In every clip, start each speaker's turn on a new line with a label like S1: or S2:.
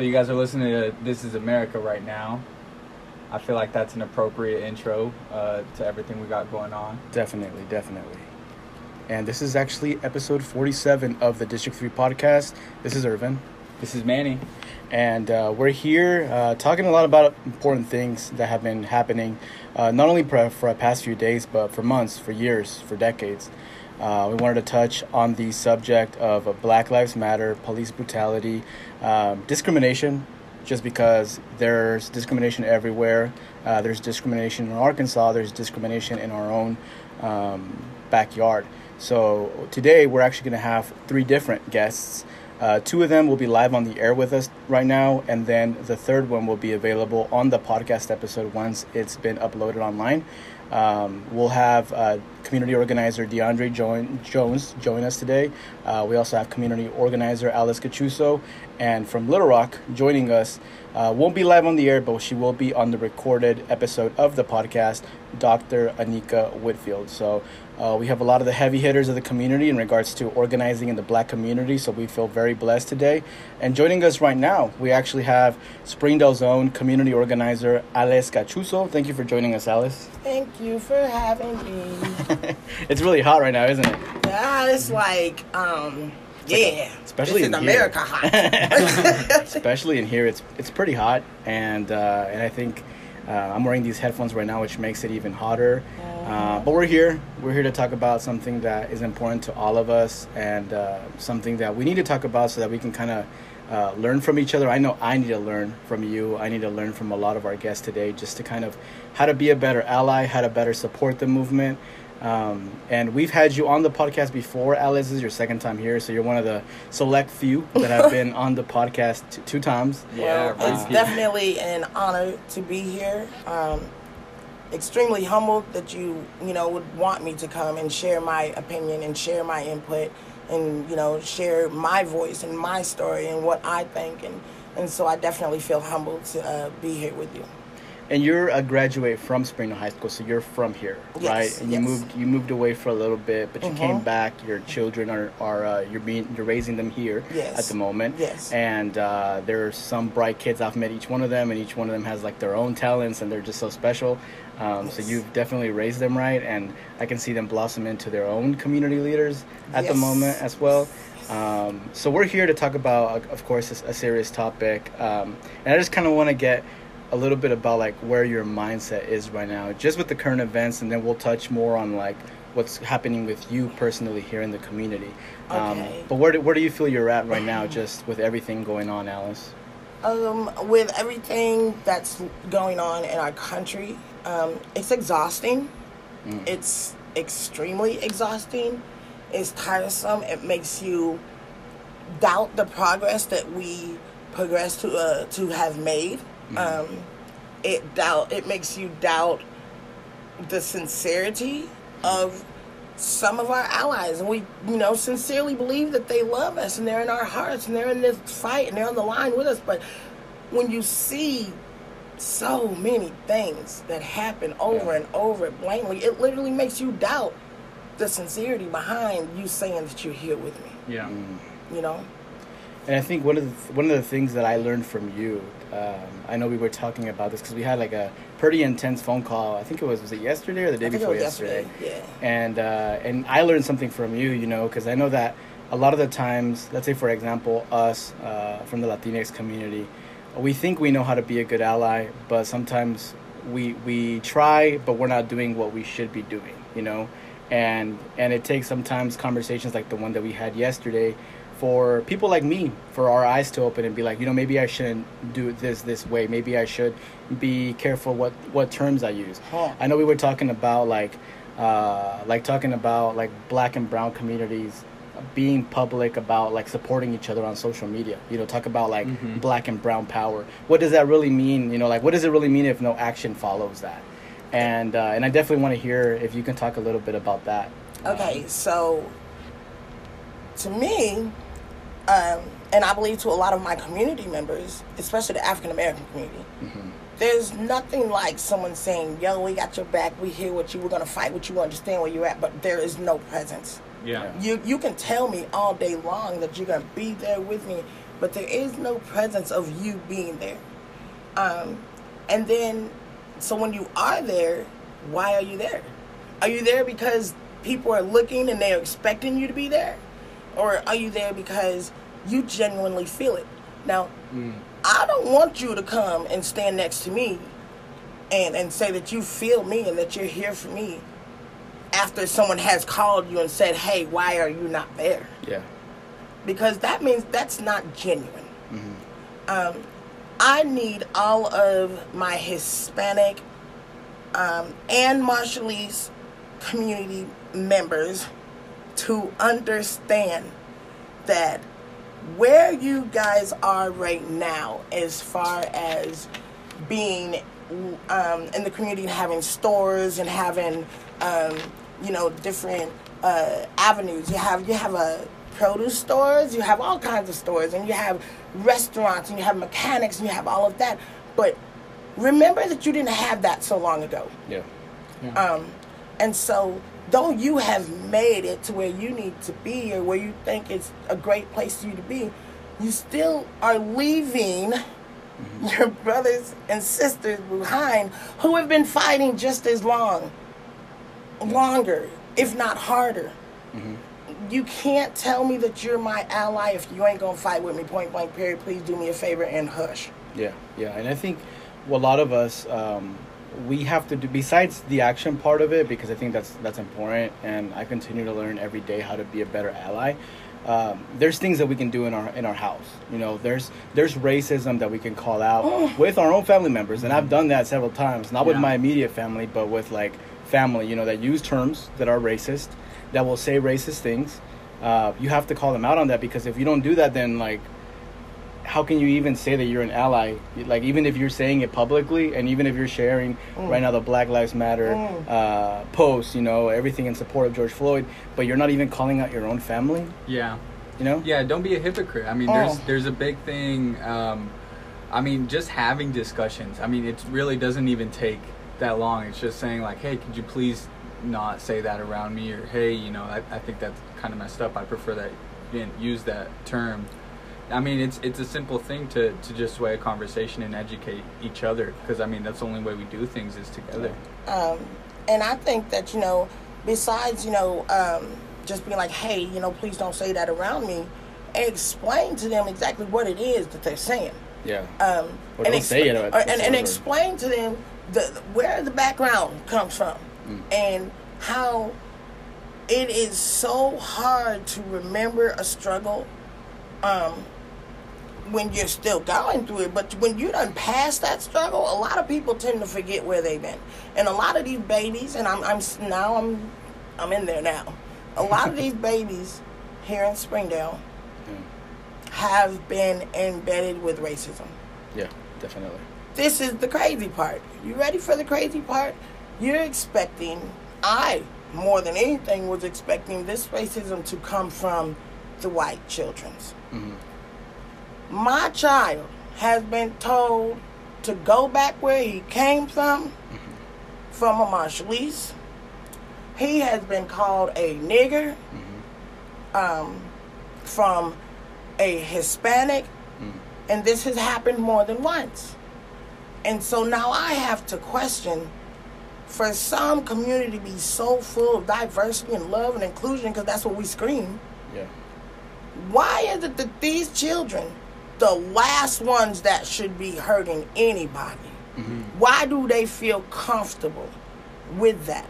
S1: So you guys are listening to This Is America right now. I feel like that's an appropriate intro uh, to everything we got going on.
S2: Definitely, definitely. And this is actually episode 47 of the District 3 podcast. This is Irvin.
S1: This is Manny.
S2: And uh, we're here uh, talking a lot about important things that have been happening, uh, not only for, for the past few days, but for months, for years, for decades. Uh, we wanted to touch on the subject of Black Lives Matter, police brutality, um, discrimination, just because there's discrimination everywhere. Uh, there's discrimination in Arkansas, there's discrimination in our own um, backyard. So today we're actually going to have three different guests. Uh, two of them will be live on the air with us right now, and then the third one will be available on the podcast episode once it's been uploaded online. Um, we'll have uh, community organizer DeAndre join, Jones join us today. Uh, we also have community organizer Alice Cachuso, and from Little Rock joining us. Uh, won't be live on the air, but she will be on the recorded episode of the podcast, Dr. Anika Whitfield. So uh, we have a lot of the heavy hitters of the community in regards to organizing in the black community, so we feel very blessed today. And joining us right now, we actually have Springdale's own community organizer, Alice Cachuso. Thank you for joining us, Alice.
S3: Thank you for having me.
S2: it's really hot right now, isn't it?
S3: Yeah, it's like, um, yeah,
S2: especially
S3: this
S2: in
S3: is
S2: here.
S3: America hot.
S2: especially in here, it's it's pretty hot, and uh, and I think uh, I'm wearing these headphones right now, which makes it even hotter. Uh, but we're here. We're here to talk about something that is important to all of us, and uh, something that we need to talk about so that we can kind of uh, learn from each other. I know I need to learn from you. I need to learn from a lot of our guests today, just to kind of how to be a better ally, how to better support the movement. Um, and we've had you on the podcast before. Alice this is your second time here, so you're one of the select few that have been on the podcast t- two times.
S1: Yeah,
S3: well, it's
S1: right.
S3: definitely an honor to be here. Um, extremely humbled that you, you know, would want me to come and share my opinion and share my input and, you know, share my voice and my story and what I think. And, and so I definitely feel humbled to uh, be here with you.
S2: And you're a graduate from Springdale High School, so you're from here,
S3: Yes,
S2: right? And you moved you moved away for a little bit, but you came
S3: Mhm.
S2: back. Your children are are uh, you're being you're raising them here
S3: Yes.
S2: at the moment.
S3: Yes.
S2: And uh, there are some bright kids. I've met each one of them, and each one of them has like their own talents, and they're just so special. Um, So you've definitely raised them right, and I can see them blossom into their own community leaders at the moment as well. Um, so we're here to talk about, of course, a, a serious topic, um, and I just kind of want to get a little bit about like where your mindset is right now, just with the current events, and then we'll touch more on like what's happening with you personally here in the community. Um,
S3: Okay.
S2: but where do, where do you feel you're at right now, just with everything going on, Alice?
S3: Um, with everything that's going on in our country, um, it's exhausting. It's extremely exhausting. It's tiresome. It makes you doubt the progress that we progress to uh, to have made. Um, it doubt. It makes you doubt the sincerity of some of our allies, and we, you know, sincerely believe that they love us and they're in our hearts and they're in this fight and they're on the line with us. But when you see so many things that happen over
S2: Yeah.
S3: and over blatantly, it literally makes you doubt the sincerity behind you saying that you're here with me.
S1: Yeah.
S3: You know?
S2: And I think one of the one of the things that I learned from you, um, I know we were talking about this because we had like a pretty intense phone call. I think it was was it yesterday or the day
S3: I think it
S2: before yesterday?
S3: yesterday,
S2: And uh, and I learned something from you, you know, because I know that a lot of the times, let's say for example, us uh, from the Latinx community, we think we know how to be a good ally, but sometimes we we try, but we're not doing what we should be doing, you know, and and it takes sometimes conversations like the one that we had yesterday for people like me for our eyes to open and be like you know maybe i shouldn't do this this way. Maybe i should be careful what what terms i use.
S3: Huh.
S2: i know we were talking about like uh like talking about like black and brown communities being public about like supporting each other on social media. You know talk about like
S1: Mhm.
S2: black and brown power. What does that really mean? You know like what does it really mean if no action follows that? And uh, and i definitely want to hear if you can talk a little bit about that.
S3: Okay, so to me, um, and I believe to a lot of my community members, especially the African American community, there's nothing like someone saying, "Yo, we got your back. We hear what you. We're gonna fight with you. Understand where you're at." But there is no presence.
S1: Yeah.
S3: You you can tell me all day long that you're gonna be there with me, but there is no presence of you being there. Um, and then, so when you are there, why are you there? Are you there because people are looking and they're expecting you to be there? Or are you there because you genuinely feel it? Now, mm. I don't want you to come and stand next to me and, and say that you feel me and that you're here for me after someone has called you and said, hey, why are you not there?
S2: Yeah.
S3: Because that means that's not genuine. Mm-hmm. Um, I need all of my Hispanic um, and Marshallese community members to understand that where you guys are right now, as far as being um, in the community and having stores and having, um, you know, different uh, avenues. You have you have a produce stores, you have all kinds of stores, and you have restaurants, and you have mechanics, and you have all of that. But remember that you didn't have that so long ago.
S2: Yeah.
S3: yeah. Um, and so, though you have made it to where you need to be or where you think it's a great place for you to be, you still are leaving mm-hmm. your brothers and sisters behind who have been fighting just as long, longer, if not harder. Mm-hmm you can't tell me that you're my ally if you ain't gonna fight with me. Point blank. Period. Please do me a favor and hush.
S2: Yeah, yeah, and I think well, a lot of us um, we have to do besides the action part of it because I think that's that's important, and I continue to learn every day how to be a better ally. Um, there's things that we can do in our in our house. You know, there's there's racism that we can call out with our own family members, and I've done that several times. Not with my immediate family, but with like family. You know, that use terms that are racist that will say racist things. Uh, you have to call them out on that because if you don't do that, then like, how can you even say that you're an ally? Like, even if you're saying it publicly, and even if you're sharing mm. right now the Black Lives Matter mm. uh, post, you know, everything in support of George Floyd, but you're not even calling out your own family.
S1: Yeah.
S2: You know.
S1: Yeah. Don't be a hypocrite. I mean, oh. there's there's a big thing. Um, I mean, just having discussions. I mean, it really doesn't even take that long. It's just saying like, hey, could you please not say that around me or hey you know I, I think that's kind of messed up i prefer that you didn't use that term i mean it's it's a simple thing to to just sway a conversation and educate each other because i mean that's the only way we do things is together.
S3: Um, and i think that you know besides you know um, just being like hey you know please don't say that around me explain to them exactly what it is that they're saying.
S2: Yeah.
S3: Um,
S2: or and, say it
S3: or, and, and explain to them the, where the background comes from mm. and how it is so hard to remember a struggle um, when you're still going through it. But when you done past that struggle, a lot of people tend to forget where they've been. And a lot of these babies, and I'm, I'm now I'm I'm in there now. A lot of these babies here in Springdale mm. have been embedded with racism.
S2: Yeah, definitely.
S3: This is the crazy part. You ready for the crazy part? You're expecting, I more than anything was expecting this racism to come from the white children's. Mm-hmm. My child has been told to go back where he came from, mm-hmm. from a Marshallese. He has been called a nigger mm-hmm. um, from a Hispanic, mm. and this has happened more than once. And so now I have to question for some community to be so full of diversity and love and inclusion, because that's what we scream.
S2: Yeah.
S3: Why is it that these children, the last ones that should be hurting anybody, mm-hmm. why do they feel comfortable with that?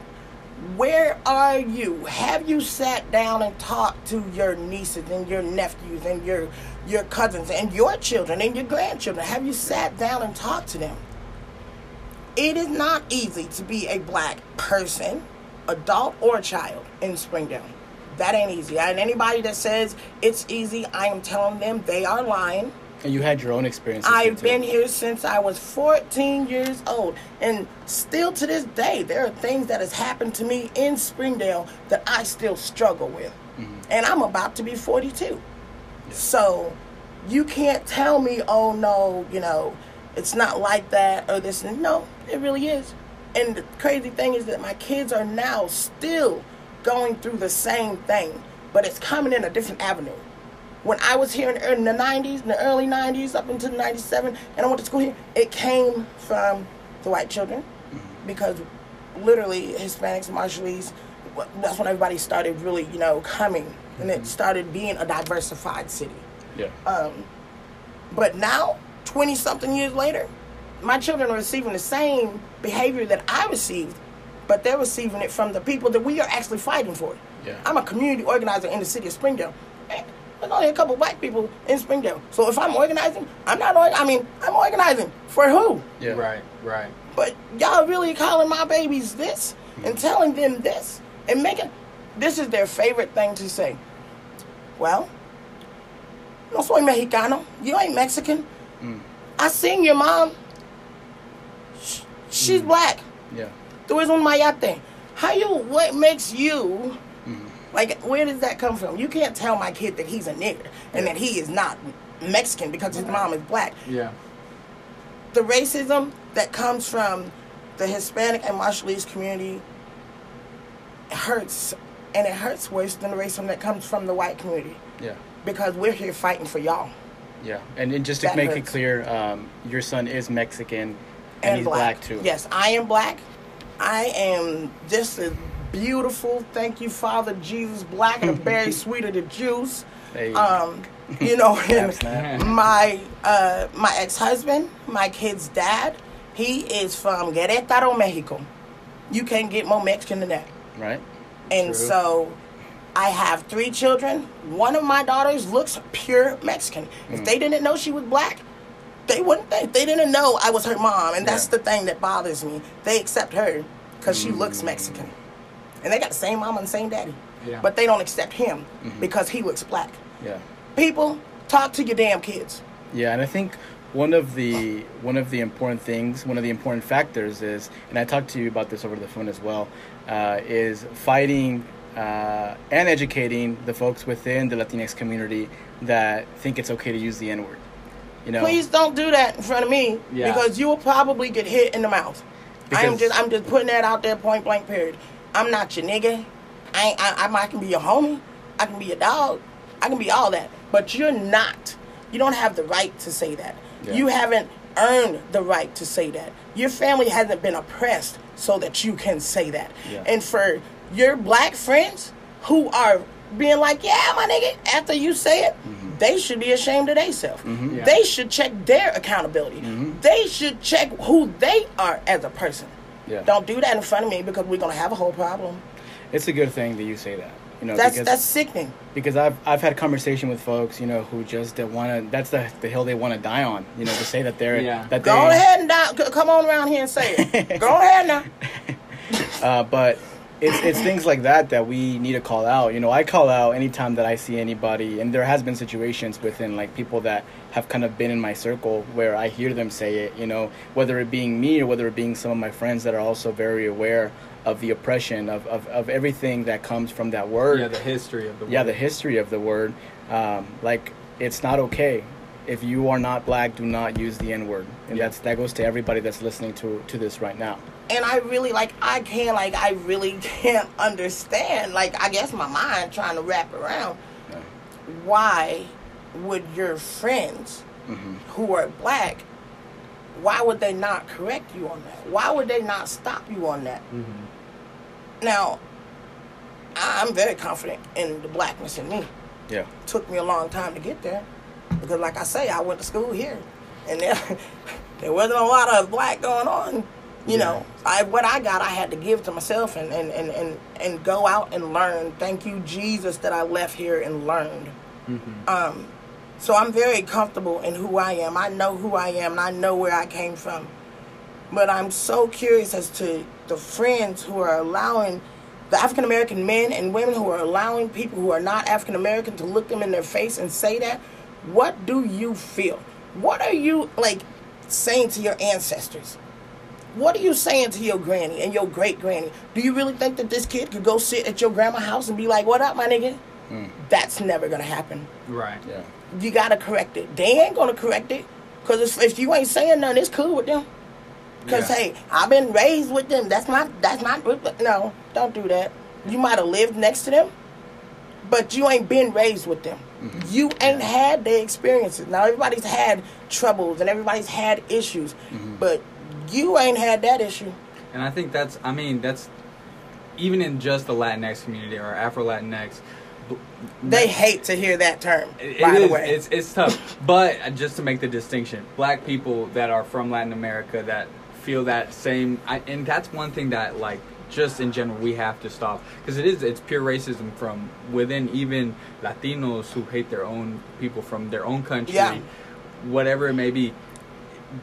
S3: Where are you? Have you sat down and talked to your nieces and your nephews and your your cousins and your children and your grandchildren? Have you sat down and talked to them? It is not easy to be a black person, adult or child, in Springdale. That ain't easy. And anybody that says it's easy, I am telling them they are lying.
S2: And you had your own experience.
S3: I've been here since I was 14 years old. And still to this day, there are things that has happened to me in Springdale that I still struggle with. Mm-hmm. And I'm about to be 42. Yeah. So you can't tell me, oh no, you know, it's not like that or this. No, it really is. And the crazy thing is that my kids are now still going through the same thing, but it's coming in a different avenue. when I was here in, in the 90s, in the early 90s, up until 97, and I went to school here, it came from the white children because literally Hispanics Marshallese, that's when everybody started really, you know, coming. And it started being a diversified city.
S2: Yeah.
S3: Um, But now, 20 something years later, my children are receiving the same behavior that I received, but they're receiving it from the people that we are actually fighting for.
S2: Yeah.
S3: I'm a community organizer in the city of Springdale. There's only a couple black people in Springdale. So if I'm organizing, I'm not, org- I mean, I'm organizing for who?
S2: yeah.
S1: Right, right.
S3: But y'all really calling my babies this hmm. and telling them this and making this is their favorite thing to say. Well, no soy mexicano. You ain't Mexican. Hmm. I seen your mom. Sh- She's hmm. black.
S2: Yeah.
S3: Tú eres un mayate. How you? What makes you? Like, where does that come from? You can't tell my kid that he's a nigger and that he is not Mexican because his mom is black
S1: Yeah.
S3: the racism that comes from the Hispanic and Marshallese community hurts, and it hurts worse than the racism that comes from the white community
S2: Yeah.
S3: because we're here fighting for y'all
S2: Yeah. And, and just to
S3: That
S2: make it clear, um, your son is Mexican and, he's black. too.
S3: Yes, I am black. I am just as beautiful. Thank you, Father Jesus, black and a berry sweeter than juice.
S2: Hey.
S3: Um, you know, and
S2: Snap, snap.
S3: my uh, my ex husband, my kid's dad, he is from Querétaro, Mexico. You can't get more Mexican than that.
S2: Right?
S3: And
S1: True.
S3: so I have three children. One of my daughters looks pure Mexican.
S2: Mm.
S3: If they didn't know she was black, they wouldn't think. They didn't know I was her mom. And that's
S2: Yeah.
S3: the thing that bothers me. They accept her because she
S2: Mm.
S3: looks Mexican. And they got the same mom and the same daddy.
S1: Yeah.
S3: But they don't accept him
S2: Mm-hmm.
S3: because he looks black.
S2: Yeah.
S3: People, talk to your damn kids.
S2: Yeah, and I think one of the one of the important things, one of the important factors is, and I talked to you about this over the phone as well, uh, is fighting uh, and educating the folks within the Latinx community that think it's okay to use the N word. You know,
S3: Please don't do that in front of me
S1: Yeah.
S3: because you will probably get hit in the mouth. I am just I'm just putting that out there point blank period. I'm not your nigga. I ain't, I, I, I can be your homie. I can be your dog. I can be all that. But you're not. You don't have the right to say that.
S2: Yeah.
S3: You haven't earned the right to say that. Your family hasn't been oppressed so that you can say that.
S2: Yeah.
S3: And for your black friends who are being like, yeah, my nigga, after you say it,
S2: Mm-hmm.
S3: they should be ashamed of themselves.
S1: Yeah.
S3: They should check their accountability.
S2: Mm-hmm.
S3: They should check who they are as a person.
S2: Yeah.
S3: Don't do that in front of me because we're gonna have a whole problem.
S2: it's a good thing that you say that. You know,
S3: That's
S2: because
S3: that's sickening.
S2: because I've I've had conversation with folks, you know, who just want to. That's the the hill they want to die on. You know, to say that they're
S1: Yeah.
S2: that
S3: Go
S2: they,
S3: ahead and down, c- come on around here and say it. Go ahead now.
S2: Uh, but it's it's things like that that we need to call out. You know, I call out anytime that I see anybody, and there has been situations within like people that have kind of been in my circle where I hear them say it. You know, whether it being me or whether it being some of my friends that are also very aware of the oppression of of, of everything that comes from that word.
S1: Yeah, the history of the word.
S2: yeah, the history of the word. Um, like it's not okay. If you are not black, do not use the N word, and
S1: Yeah.
S2: that's that goes to everybody that's listening to to this right now.
S3: And I really like I can't like I really can't understand. Like I guess my mind trying to wrap around
S2: Yeah.
S3: why would your friends
S2: Mm-hmm.
S3: who are black why would they not correct you on that? Why would they not stop you on that?
S1: Mhm.
S3: Now, I'm very confident in the blackness in me.
S2: Yeah.
S3: took me a long time to get there because like i say i went to school here and there, there wasn't a lot of black going on you know i what i got i had to give to myself and and, and, and and go out and learn thank you jesus that i left here and learned um so i'm very comfortable in who i am i know who i am and i know where i came from but I'm so curious as to the friends who are allowing the African American men and women who are allowing people who are not African American to look them in their face and say that. What do you feel? What are you like saying to your ancestors? What are you saying to your granny and your great granny? Do you really think that this kid could go sit at your grandma's house and be like, "What up, my nigga"? That's never gonna happen
S1: Right.
S2: Yeah.
S3: you gotta correct it. They ain't gonna correct it. Cause if, if you ain't saying nothing, it's cool with them. Cause
S1: Yeah.
S3: hey, I've been raised with them. That's not that's not no, don't do that. You might have lived next to them, but you ain't been raised with them. Mm-hmm. You ain't yeah. had their experiences. Now everybody's had troubles and everybody's had issues, mm-hmm. but you ain't had that issue.
S1: And I think that's, I mean, that's even in just the Latinx community or Afro Latinx.
S3: They hate to hear that term. It, by it the is, way,
S1: it's it's tough. but uh, just to make the distinction, black people that are from Latin America that feel that same, I, and that's one thing that like just in general we have to stop because it is it's pure racism from within even Latinos who hate their own people from their own country, yeah. whatever it may be.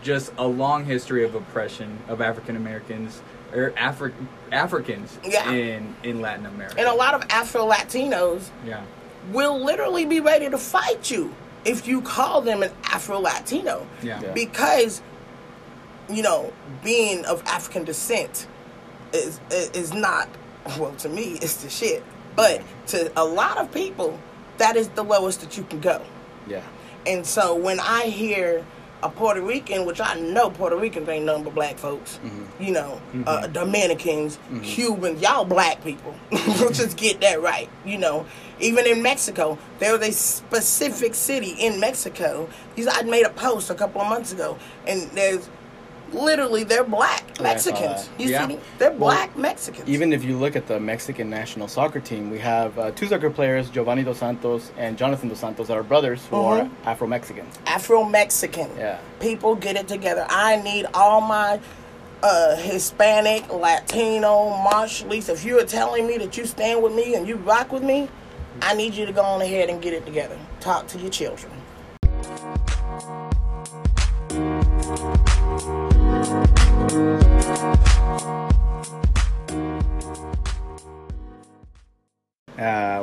S1: Just a long history of oppression of African Americans or Afri- Africans yeah. in in Latin America,
S3: and a lot of Afro Latinos.
S1: Yeah.
S3: Will literally be ready to fight you if you call them an Afro Latino.
S1: Yeah. yeah.
S3: Because, you know, being of African descent is is not well to me it's the shit but to a lot of people that is the lowest that you can go
S1: yeah
S3: and so when i hear a Puerto Rican, which I know Puerto Ricans ain't nothing but black folks, mm-hmm. you know, mm-hmm. uh, Dominicans, mm-hmm. Cubans, y'all black people. Just get that right, you know. Even in Mexico, there was a specific city in Mexico. I made a post a couple of months ago, and there's literally they're black Mexicans. You yeah. see, they're black well, Mexicans.
S2: Even if you look at the Mexican national soccer team, we have uh, two soccer players, Giovani Dos Santos and Jonathan Dos Santos, that are brothers who mm-hmm. are Afro Mexicans.
S3: Afro Mexican.
S2: Yeah.
S3: People get it together. I need all my uh, Hispanic, Latino, Marshallese. If you are telling me that you stand with me and you rock with me, I need you to go on ahead and get it together. Talk to your children.
S2: Uh,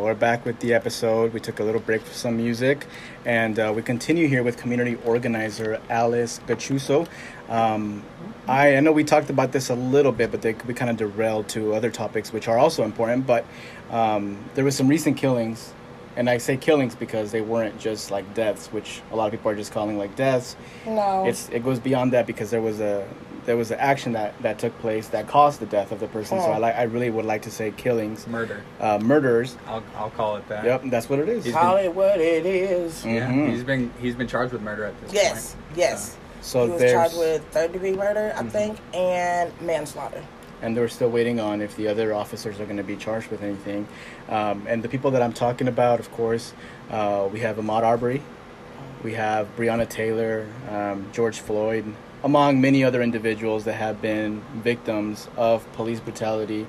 S2: we're back with the episode. We took a little break for some music, and uh, we continue here with community organizer Alice Gachuso. Um, I, I, know we talked about this a little bit, but they, we kind of derailed to other topics which are also important. But um, there was some recent killings, and I say killings because they weren't just like deaths, which a lot of people are just calling like deaths.
S3: No,
S2: it's it goes beyond that because there was a there was an action that, that took place that caused the death of the person. Oh. So I like I really would like to say killings,
S1: murder,
S2: uh, murders.
S1: I'll, I'll call it that.
S2: Yep, that's what it is.
S3: He's call been, it what it is.
S1: Yeah, mm-hmm. he's been he's been charged with murder at this
S3: yes,
S1: point.
S3: Yes, yes. So, so he was charged with third degree murder, I mm-hmm. think, and manslaughter.
S2: And they're still waiting on if the other officers are going to be charged with anything. Um, and the people that I'm talking about, of course, uh, we have Ahmaud Arbery, we have Breonna Taylor, um, George Floyd, among many other individuals that have been victims of police brutality.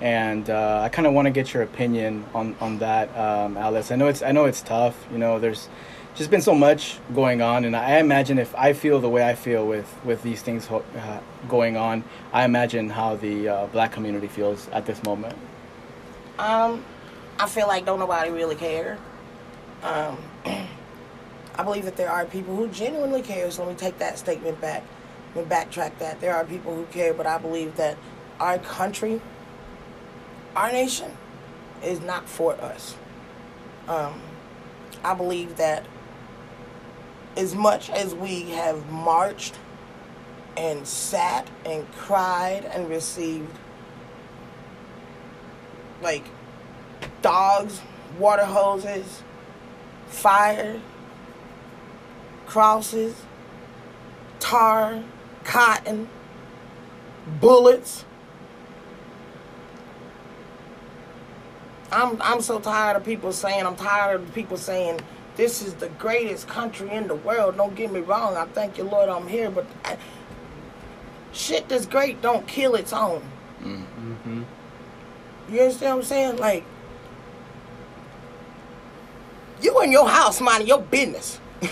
S2: And uh, I kind of want to get your opinion on on that, um, Alice. I know it's I know it's tough. You know, there's just been so much going on, and I imagine if I feel the way I feel with with these things uh, going on, I imagine how the uh, black community feels at this moment.
S3: Um, I feel like don't nobody really care. Um, I believe that there are people who genuinely care. So let me take that statement back. Me backtrack that. There are people who care, but I believe that our country, our nation, is not for us. Um, I believe that as much as we have marched and sat and cried and received like dogs, water hoses, fire, crosses, tar, cotton, bullets. I'm I'm so tired of people saying I'm tired of people saying this is the greatest country in the world. Don't get me wrong. I thank you, Lord, I'm here, but I, shit that's great don't kill its own. Mm-hmm. You understand what I'm saying? Like you in your house minding your business.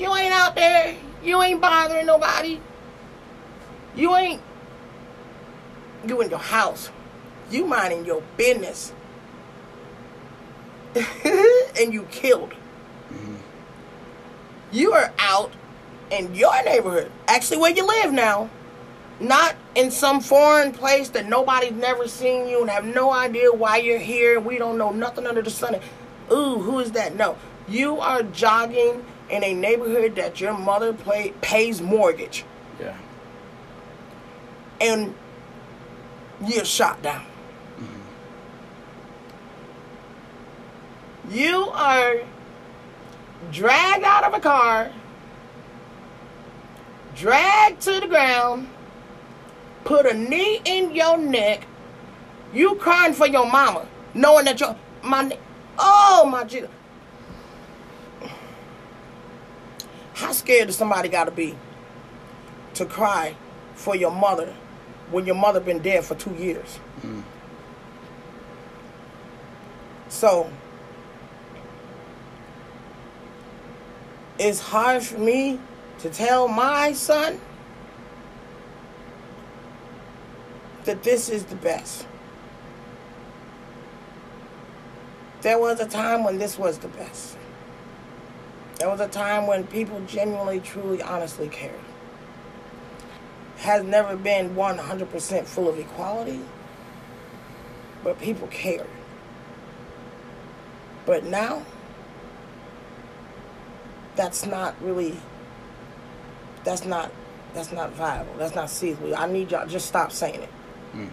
S3: You ain't out there. You ain't bothering nobody. You ain't. You in your house. You minding your business. and you killed. Mm-hmm. You are out in your neighborhood. Actually, where you live now. Not in some foreign place that nobody's never seen you and have no idea why you're here we don't know nothing under the sun. Ooh, who is that? No. You are jogging in a neighborhood that your mother play, pays mortgage.
S2: Yeah.
S3: And you're shot down. Mm-hmm. You are dragged out of a car, dragged to the ground, put a knee in your neck. You crying for your mama, knowing that your my oh my Jesus. How scared does somebody got to be to cry for your mother when your mother been dead for two years? Mm. So it's hard for me to tell my son that this is the best. There was a time when this was the best. There was a time when people genuinely, truly, honestly cared. Has never been 100% full of equality, but people cared. But now, that's not really, that's not, that's not viable. That's not feasible. I need y'all just stop saying it.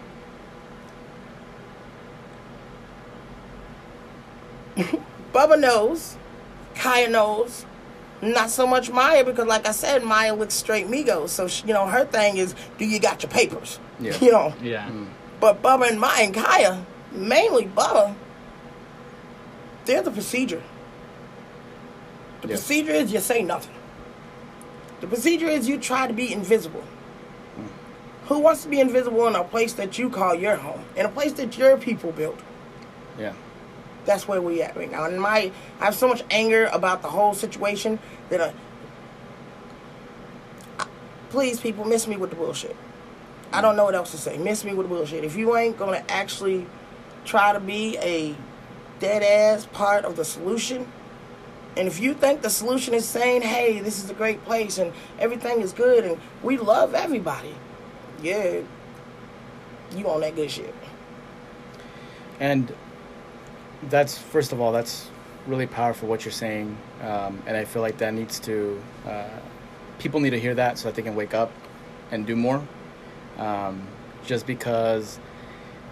S3: Mm. Bubba knows Kaya knows. Not so much Maya because, like I said, Maya looks straight Migos. So she, you know, her thing is, do you got your papers?
S1: Yeah.
S3: You know.
S1: Yeah. Mm.
S3: But Bubba and Maya and Kaya, mainly Bubba, they're the procedure. The yeah. procedure is you say nothing. The procedure is you try to be invisible. Mm. Who wants to be invisible in a place that you call your home, in a place that your people built?
S1: Yeah
S3: that's where we're at right now. And my, I have so much anger about the whole situation that I, please, people, miss me with the bullshit. I don't know what else to say. Miss me with the bullshit. If you ain't gonna actually try to be a dead ass part of the solution, and if you think the solution is saying, hey, this is a great place and everything is good and we love everybody, yeah, you on that good shit.
S2: And that's first of all that's really powerful what you're saying, um, and I feel like that needs to uh, people need to hear that so that they can wake up and do more. Um, just because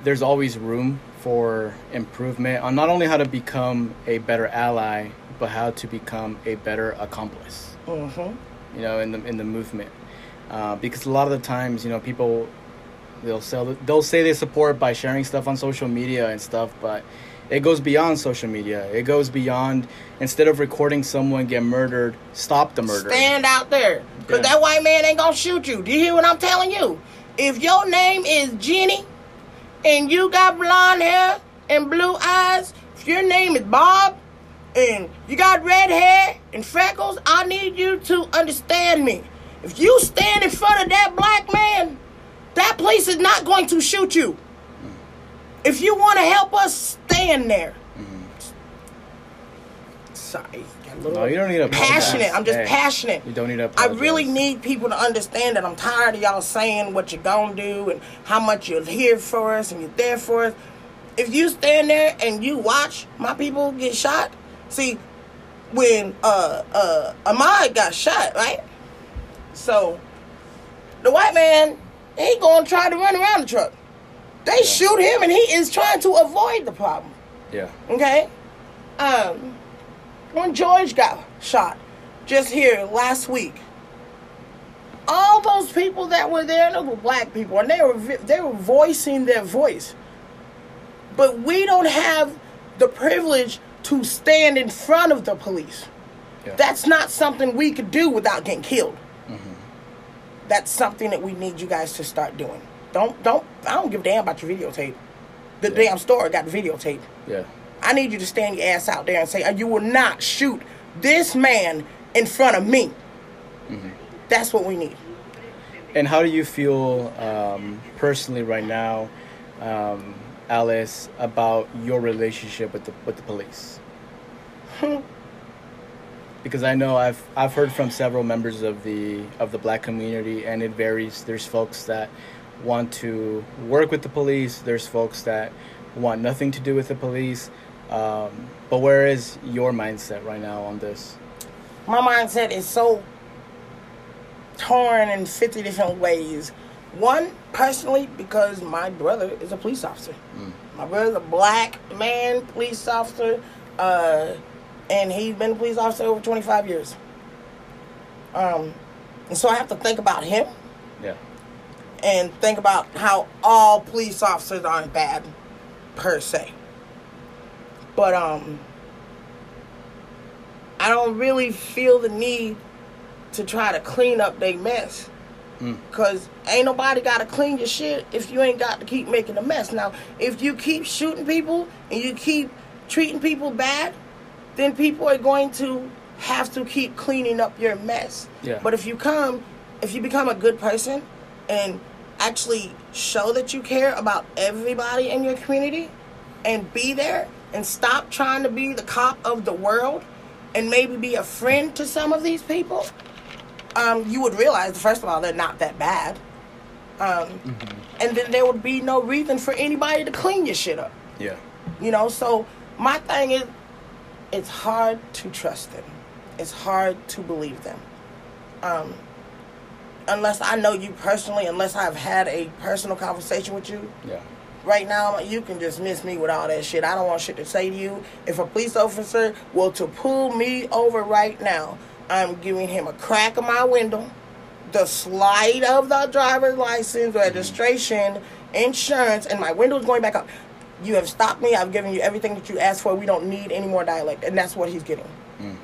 S2: there's always room for improvement on not only how to become a better ally, but how to become a better accomplice.
S3: Mm-hmm.
S2: You know, in the in the movement, uh, because a lot of the times, you know, people they'll sell they'll say they support by sharing stuff on social media and stuff, but it goes beyond social media. It goes beyond instead of recording someone get murdered, stop the murder.
S3: Stand out there. Cause yeah. that white man ain't gonna shoot you. Do you hear what I'm telling you? If your name is Jenny and you got blonde hair and blue eyes, if your name is Bob and you got red hair and freckles, I need you to understand me. If you stand in front of that black man, that police is not going to shoot you. If you want to help us, stand there. Mm-hmm. Sorry.
S2: No, you don't need a
S3: passionate. I'm just hey, passionate.
S2: You don't need a.
S3: I really need people to understand that I'm tired of y'all saying what you're gonna do and how much you're here for us and you're there for us. If you stand there and you watch my people get shot, see, when uh uh Ahmaud got shot, right? So the white man, he gonna try to run around the truck. They yeah. shoot him, and he is trying to avoid the problem.
S2: Yeah.
S3: Okay. Um, when George got shot, just here last week, all those people that were there, they were black people, and they were they were voicing their voice. But we don't have the privilege to stand in front of the police. Yeah. That's not something we could do without getting killed. Mm-hmm. That's something that we need you guys to start doing. Don't don't I don't give a damn about your videotape. The yeah. damn store got the videotape.
S2: Yeah.
S3: I need you to stand your ass out there and say, "You will not shoot this man in front of me." Mm-hmm. That's what we need.
S2: And how do you feel um, personally right now, um, Alice, about your relationship with the with the police? because I know I've I've heard from several members of the of the black community, and it varies. There's folks that want to work with the police. There's folks that want nothing to do with the police. Um, but where is your mindset right now on this?
S3: My mindset is so torn in 50 different ways. One, personally, because my brother is a police officer. Mm. My brother's a black man police officer uh, and he's been a police officer over 25 years. Um, and so I have to think about him. And think about how all police officers aren't bad per se. But um I don't really feel the need to try to clean up their mess.
S2: Mm.
S3: Cause ain't nobody gotta clean your shit if you ain't got to keep making a mess. Now, if you keep shooting people and you keep treating people bad, then people are going to have to keep cleaning up your mess.
S2: Yeah.
S3: But if you come, if you become a good person and actually show that you care about everybody in your community and be there and stop trying to be the cop of the world and maybe be a friend to some of these people, um, you would realize, first of all, they're not that bad. Um, And then there would be no reason for anybody to clean your shit up.
S2: Yeah.
S3: You know, so my thing is, it's hard to trust them. It's hard to believe them. Um, unless I know you personally, unless I've had a personal conversation with you.
S2: Yeah.
S3: Right now, you can just miss me with all that shit. I don't want shit to say to you. If a police officer were to pull me over right now, I'm giving him a crack of my window, the slide of the driver's license, mm-hmm. registration, insurance, and my window is going back up. You have stopped me. I've given you everything that you asked for. We don't need any more dialect. And that's what he's getting. Mm.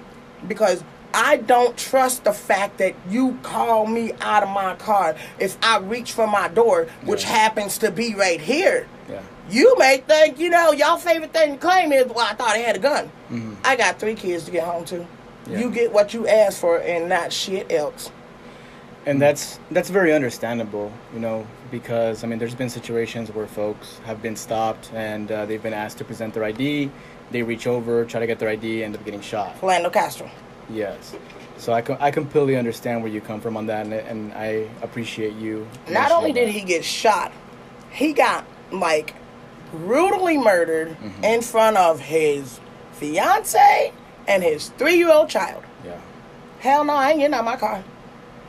S3: Because I don't trust the fact that you call me out of my car if I reach for my door, which
S2: Yeah.
S3: happens to be right here.
S2: Yeah.
S3: You may think, you know, y'all favorite thing to claim is, well, I thought I had a gun.
S2: Mhm.
S3: I got three kids to get home to.
S2: Yeah.
S3: You get what you ask for and not shit else.
S2: and that's that's very understandable you know because i mean there's been situations where folks have been stopped and uh, they've been asked to present their id they reach over try to get their id end up getting shot
S3: Philando Castro.
S2: Yes so i, com- I completely understand where you come from on that and, and i appreciate you
S3: Not only did
S2: mentioning
S3: he get shot, he got, like, brutally murdered
S2: Mm-hmm.
S3: in front of his fiance and his three year old child.
S2: yeah
S3: Hell no, I ain't getting out my car.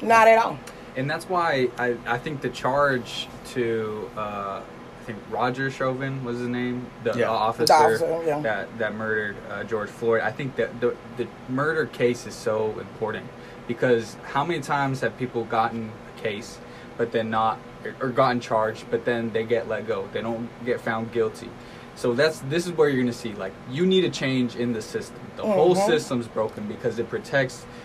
S3: Not at all.
S1: And that's why I, I think the charge to uh, I think Roger Chauvin was his name, the
S2: Yeah.
S1: officer,
S3: The officer, yeah.
S1: that that murdered uh, George Floyd. I think that the the murder case is so important because how many times have people gotten a case but then not or gotten charged but then they get let go. They don't get found guilty. So that's this is where you're gonna see like you need a change in the system. The whole
S3: Mhm.
S1: system's broken because it protects
S3: The officers.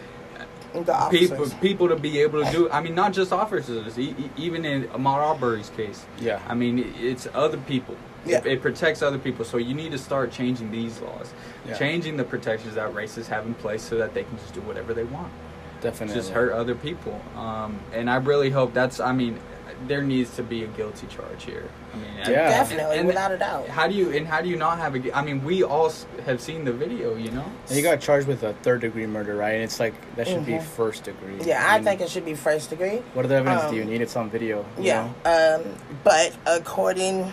S1: People people to be able to do. I mean, not just officers. E- e- even in Ahmaud Arbery's case.
S2: Yeah.
S1: I mean, it's other people.
S3: Yeah.
S1: It, it protects other people. So you need to start changing these laws,
S2: Yeah.
S1: changing the protections that racists have in place, so that they can just do whatever they want,
S2: definitely
S1: just hurt other people. Um, and I really hope that's. I mean, there needs to be a guilty charge here. I mean, and-
S2: Yeah.
S3: Definitely, without a doubt.
S1: How do you and how do you not have a? I mean, we all have seen the video, you know.
S2: And he got charged with a third degree murder right and it's like that should be
S3: Mhm.
S2: first degree
S3: Yeah, I
S2: mean,
S3: think it should be first degree.
S2: what other evidence do you
S3: um,
S2: need it's on video you
S3: Yeah.
S2: know?
S3: Um, but according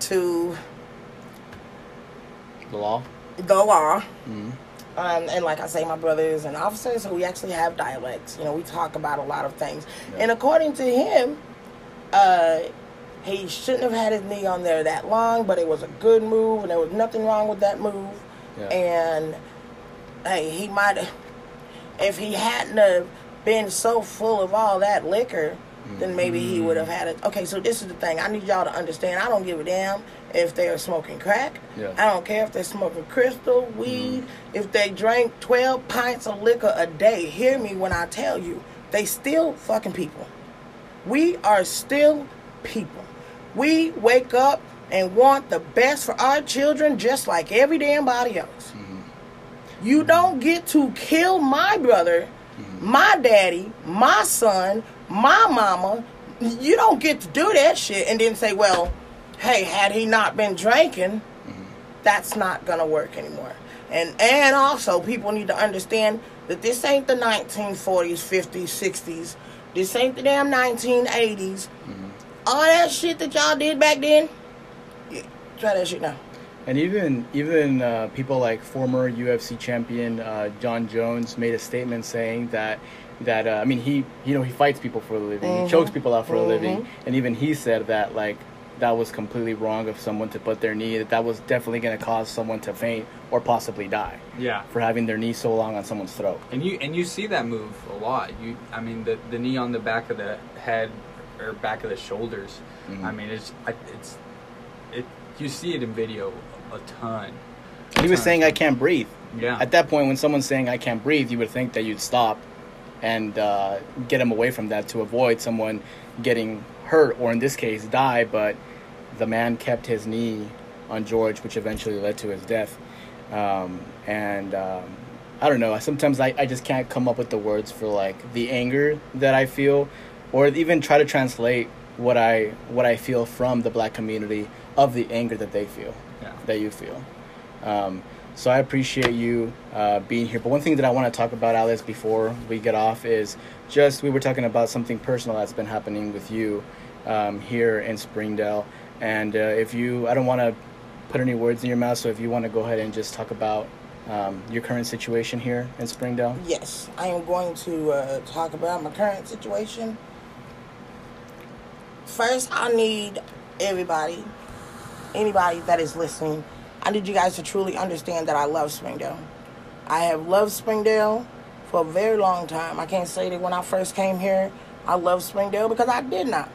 S3: to
S2: the law
S3: the law,
S2: Mhm.
S3: um, and like I say, my brother is an officer, so we actually have dialects. You know, we talk about a lot of things.
S2: Yeah.
S3: And according to him, uh, he shouldn't have had his knee on there that long, but it was a good move, and there was nothing wrong with that move.
S2: Yeah.
S3: And hey, he might have, if he hadn't have been so full of all that liquor, then maybe he would have had it. Okay, so this is the thing. I need y'all to understand. I don't give a damn if they're smoking crack.
S2: Yeah.
S3: I don't care if they're smoking crystal, weed, if they drank 12 pints of liquor a day. Hear me when I tell you, they still fucking people. We are still people. We wake up and want the best for our children just like every damn body else. Mm-hmm. You don't get to kill my brother, mm-hmm. my daddy, my son, my mama. You don't get to do that shit and then say, well, hey, had he not been drinking, mm-hmm. that's not gonna work anymore. And and also people need to understand that this ain't the 1940s, 50s, 60s. This ain't the damn 1980s. All that shit that y'all did back then, yeah, try that shit now.
S2: And even even uh, people like former UFC champion uh, Jon Jones made a statement saying that that uh, I mean he you know he fights people for a living, he chokes people out for a living, and even he said that like that was completely wrong of someone to put their knee. That that was definitely going to cause someone to faint or possibly die.
S1: Yeah.
S2: For having their knee so long on someone's throat.
S1: And you and you see that move a lot. You, I mean, the the knee on the back of the head or back of the shoulders.
S2: Mhm.
S1: I mean, it's it's it. You see it in video a ton.
S2: He was saying, "I can't breathe."
S1: Yeah.
S2: At that point, when someone's saying "I can't breathe," you would think that you'd stop and uh, get him away from that to avoid someone getting hurt or, in this case, die. But the man kept his knee on George, which eventually led to his death. Um, and um, I don't know. Sometimes I, I just can't come up with the words for like the anger that I feel, or even try to translate what I what I feel from the black community of the anger that they feel
S1: Yeah.
S2: that you feel. Um, so I appreciate you uh, being here. But one thing that I want to talk about, Alice, before we get off is just we were talking about something personal that's been happening with you um, here in Springdale. And uh, if you, I don't want to put any words in your mouth, so if you want to go ahead and just talk about um, your current situation here in Springdale.
S3: Yes, I am going to uh, talk about my current situation. First, I need everybody, anybody that is listening, I need you guys to truly understand that I love Springdale. I have loved Springdale for a very long time. I can't say that when I first came here, I loved Springdale because I did not.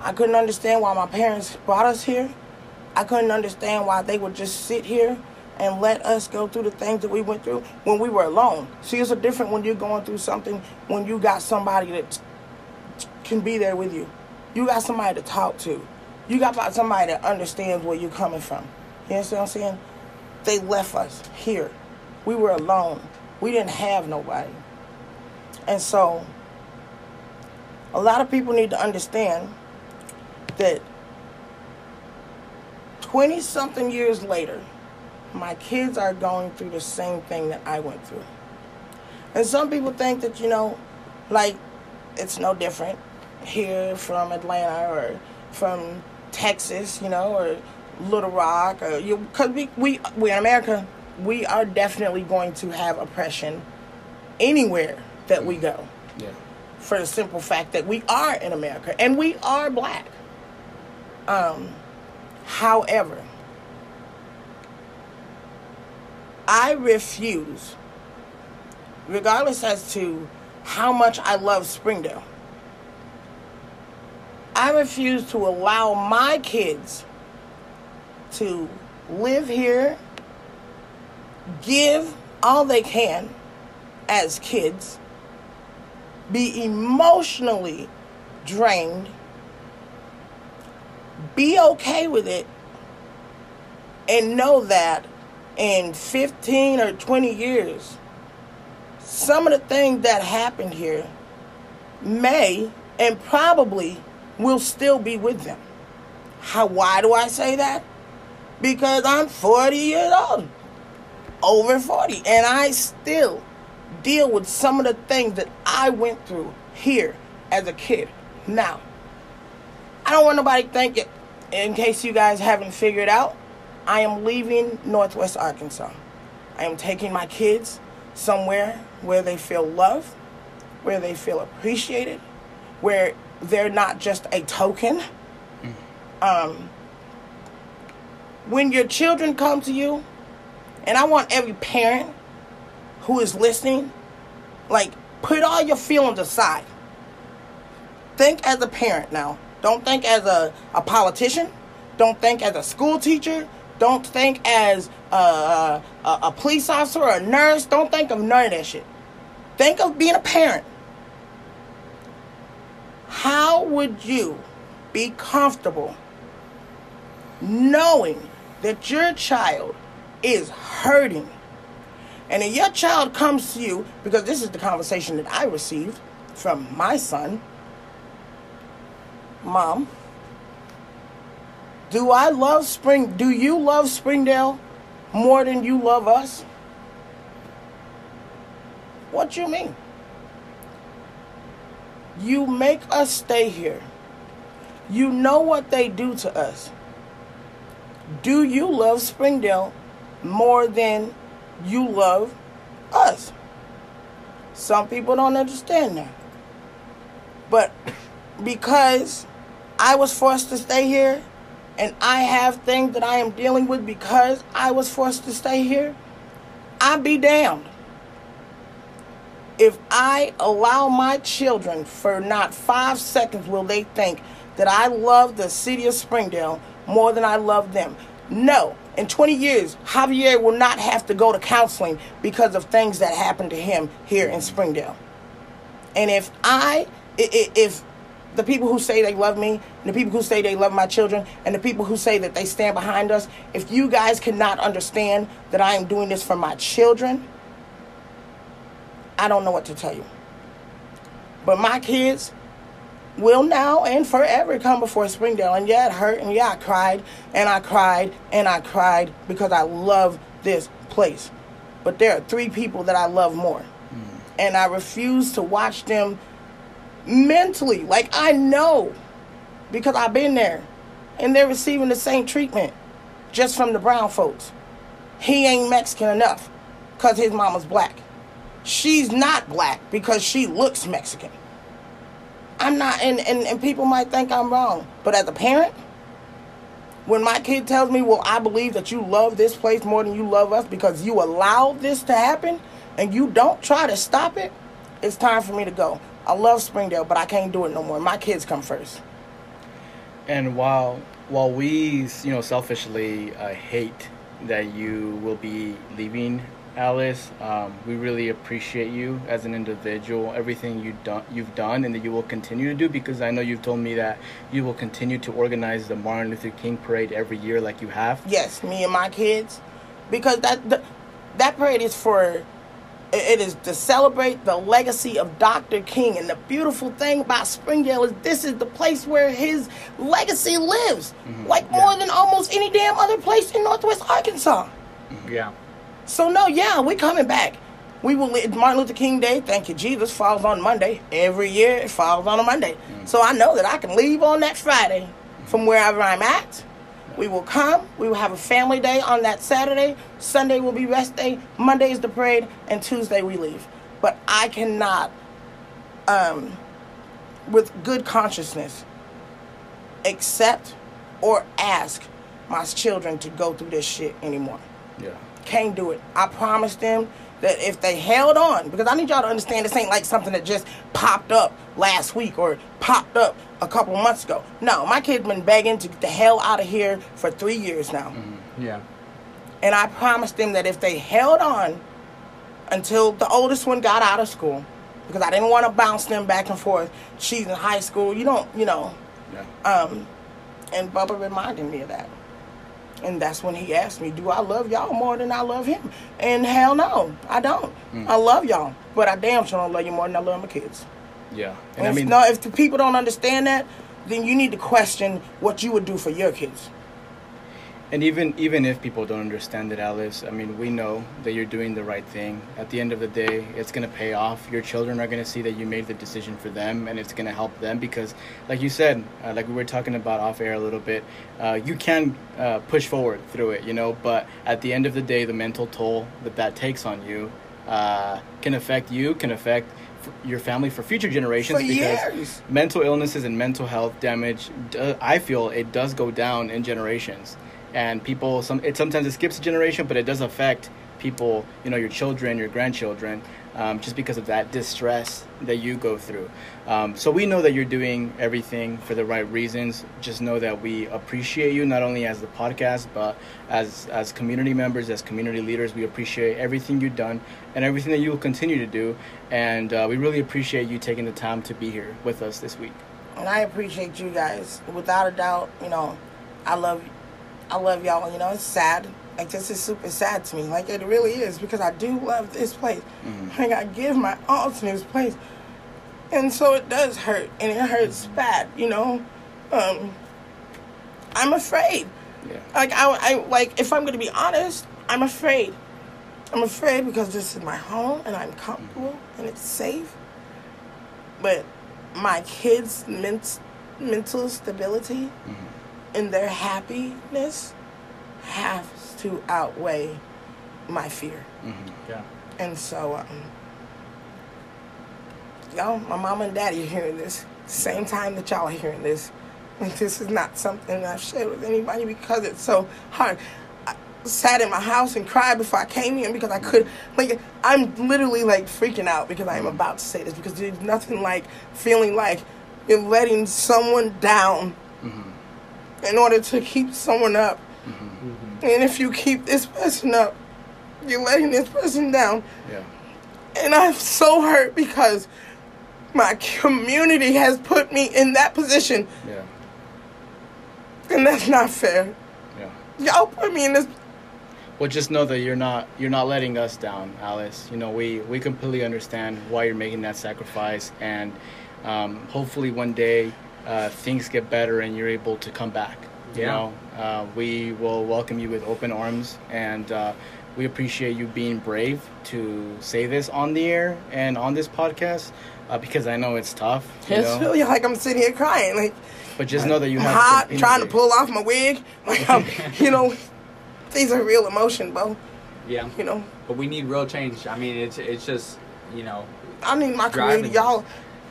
S3: I couldn't understand why my parents brought us here. I couldn't understand why they would just sit here and let us go through the things that we went through when we were alone. See, it's a different when you're going through something when you got somebody that can be there with you. You got somebody to talk to. You got somebody that understands where you're coming from. You understand what I'm saying? They left us here. We were alone. We didn't have nobody. And so, a lot of people need to understand that 20 something years later, my kids are going through the same thing that I went through. And some people think that, you know, like it's no different here from Atlanta or from Texas, you know, or Little Rock, or you, because we, we, we in America, we are definitely going to have oppression anywhere that we mm. go
S2: Yeah.
S3: for the simple fact that we are in America and we are black. Um, however, I refuse, regardless as to how much I love Springdale, I refuse to allow my kids to live here, give all they can as kids, be emotionally drained, be okay with it, and know that in 15 or 20 years, some of the things that happened here may and probably will still be with them. How why do I say that? Because I'm 40 years old. Over 40 and I still deal with some of the things that I went through here as a kid. Now, I don't want nobody to think it, in case you guys haven't figured out, I am leaving Northwest Arkansas. I am taking my kids somewhere where they feel loved, where they feel appreciated, where they're not just a token. Um, when your children come to you, and I want every parent who is listening, like, put all your feelings aside. Think as a parent now. Don't think as a, a politician. Don't think as a school teacher. Don't think as a, a, a police officer or a nurse. Don't think of none of that shit. Think of being a parent. How would you be comfortable knowing that your child is hurting? And if your child comes to you, because this is the conversation that I received from my son Mom, do I love Spring? Do you love Springdale more than you love us? What you mean? You make us stay here. You know what they do to us. Do you love Springdale more than you love us? Some people don't understand that. But because I was forced to stay here and I have things that I am dealing with because I was forced to stay here, I'd be damned. If I allow my children for not five seconds will they think that I love the city of Springdale more than I love them. No. In 20 years, Javier will not have to go to counseling because of things that happened to him here in Springdale. And if I, if the people who say they love me, and the people who say they love my children, and the people who say that they stand behind us, if you guys cannot understand that I am doing this for my children, I don't know what to tell you. But my kids, will now and forever come before Springdale. And yeah, it hurt, and yeah, I cried, and I cried, and I cried because I love this place. But there are three people that I love more. Mm. And I refuse to watch them mentally. Like, I know because I've been there. And they're receiving the same treatment just from the brown folks. He ain't Mexican enough because his mama's black. She's not black because she looks Mexican. I'm not, and, and, and people might think I'm wrong, but as a parent, when my kid tells me, well, I believe that you love this place more than you love us because you allowed this to happen and you don't try to stop it, it's time for me to go. I love Springdale, but I can't do it no more. My kids come first.
S2: And while while we, you know, selfishly uh, hate that you will be leaving Alice. Um, we really appreciate you as an individual, everything you done, you've done, and that you will continue to do. Because I know you've told me that you will continue to organize the Martin Luther King parade every year, like you have.
S3: Yes, me and my kids, because that the, that parade is for it is to celebrate the legacy of Dr. King. And the beautiful thing about Springdale is this is the place where his legacy lives, mm-hmm. like yeah. more than almost any damn other place in Northwest Arkansas.
S1: Yeah.
S3: So no, yeah, we coming back. We will. Martin Luther King Day, thank you Jesus, falls on Monday every year. It falls on a Monday, mm. so I know that I can leave on that Friday from wherever I'm at. We will come. We will have a family day on that Saturday. Sunday will be rest day. Monday is the parade, and Tuesday we leave. But I cannot, um, with good consciousness, accept or ask my children to go through this shit anymore.
S2: Yeah.
S3: Can't do it. I promised them that if they held on, because I need y'all to understand this ain't like something that just popped up last week or popped up a couple months ago. No, my kid's been begging to get the hell out of here for three years now.
S1: Mm-hmm. Yeah.
S3: And I promised them that if they held on until the oldest one got out of school, because I didn't want to bounce them back and forth. She's in high school. You don't, you know.
S2: Yeah.
S3: Um, and Bubba reminded me of that. And that's when he asked me, Do I love y'all more than I love him? And hell no, I don't. Mm. I love y'all, but I damn sure don't love you more than I love my kids.
S2: Yeah.
S3: And, and I mean, if, no, if the people don't understand that, then you need to question what you would do for your kids.
S2: And even even if people don't understand it alice i mean we know that you're doing the right thing. At the end of the day it's going to pay off. Your children are going to see that you made the decision for them and it's going to help them because like you said uh, like we were talking about off air a little bit uh, you can uh, push forward through it you know? But at the end of the day the mental toll that that takes on you uh, can affect you can affect your family for future generations
S3: for
S2: because
S3: years.
S2: mental illnesses and mental health damage i feel it does go down in generations and people some it sometimes it skips a generation but it does affect people you know your children your grandchildren um, just because of that distress that you go through um, so we know that you're doing everything for the right reasons just know that we appreciate you not only as the podcast but as as community members as community leaders we appreciate everything you've done and everything that you will continue to do and uh, we really appreciate you taking the time to be here with us this week
S3: and i appreciate you guys without a doubt you know i love I love y'all. You know, it's sad. Like this is super sad to me. Like it really is because I do love this place. Mm-hmm. Like I give my all to this place, and so it does hurt, and it hurts bad. You know, um, I'm afraid.
S2: Yeah.
S3: Like I, I like if I'm gonna be honest, I'm afraid. I'm afraid because this is my home and I'm comfortable and it's safe. But my kids' ment- mental stability. Mm-hmm and their happiness has to outweigh my fear.
S2: Mm-hmm.
S1: Yeah.
S3: And so, um, y'all, my mom and daddy are hearing this. Same time that y'all are hearing this. Like this is not something I've shared with anybody because it's so hard. I sat in my house and cried before I came here because I could like I'm literally like freaking out because I'm about to say this because there's nothing like feeling like you're letting someone down mm-hmm. in order to keep someone up. Mm-hmm. And if you keep this person up, you're letting this person down.
S2: Yeah.
S3: And I'm so hurt because my community has put me in that position.
S2: Yeah.
S3: And that's not fair.
S2: Yeah.
S3: Y'all put me in this.
S2: Well, just know that you're not you're not letting us down, Alice. You know, we we completely understand why you're making that sacrifice, and um, hopefully one day uh, things get better and you're able to come back. You
S1: Yeah.
S2: know, uh, we will welcome you with open arms, and uh, we appreciate you being brave to say this on the air and on this podcast uh, because I know it's tough. You
S3: It's
S2: know?
S3: really like I'm sitting here crying. Like,
S2: but just know that you
S3: I'm
S2: have
S3: hot,
S2: some
S3: trying to pull off my wig. Like, I'm, you know, these are real emotion, bro.
S1: Yeah.
S3: You know,
S1: But we need real change. I mean, it's it's just you know
S3: I need my community. Y'all,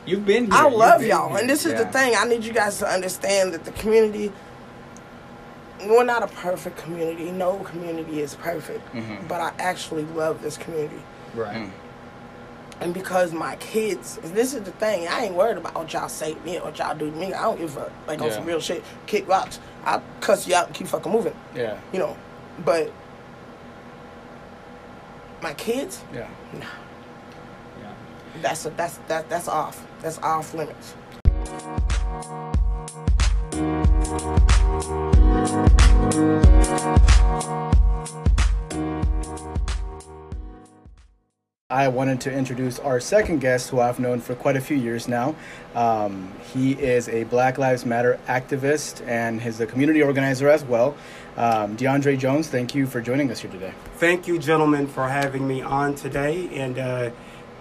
S1: you've been. Here.
S3: I love
S1: been
S3: y'all.
S1: here.
S3: And this is the thing. I need you guys to understand that the community, we're not a perfect community. No community is perfect.
S2: Mhm.
S3: But I actually love this community.
S1: Right.
S2: Mm.
S3: And because my kids, this is the thing, I ain't worried about what y'all say to me or what y'all do to me. I don't give a fuck. Like on
S2: Yeah.
S3: some real shit. Kick rocks. I'll cuss you out and keep fucking moving.
S2: Yeah.
S3: You know. But my kids,
S2: Yeah.
S1: Yeah.
S3: that's a, that's that that's off. That's off limits.
S2: I wanted to introduce our second guest, who I've known for quite a few years now. Um, he is a Black Lives Matter activist and he's a community organizer as well. Um, DeAndre Jones, thank you for joining us here today.
S4: Thank you, gentlemen, for having me on today. And uh,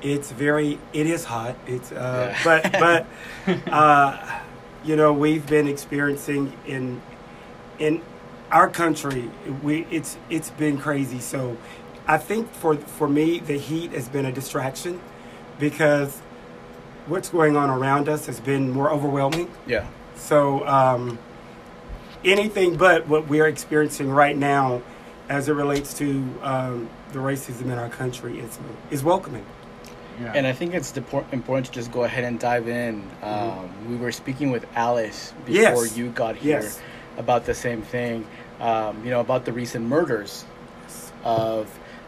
S4: it's very, it is hot. It's, uh,
S2: Yeah.
S4: but, but, uh, you know, we've been experiencing in, in our country, we, it's, it's been crazy. So I think for, for me, the heat has been a distraction because what's going on around us has been more overwhelming.
S2: Yeah.
S4: So, um, anything but what we're experiencing right now as it relates to um, the racism in our country is, is welcoming.
S1: Yeah.
S2: And I think it's depor- important to just go ahead and dive in. Um, we were speaking with Alice before
S4: Yes.
S2: you got here
S4: Yes.
S2: about the same thing, um, you know, about the recent murders of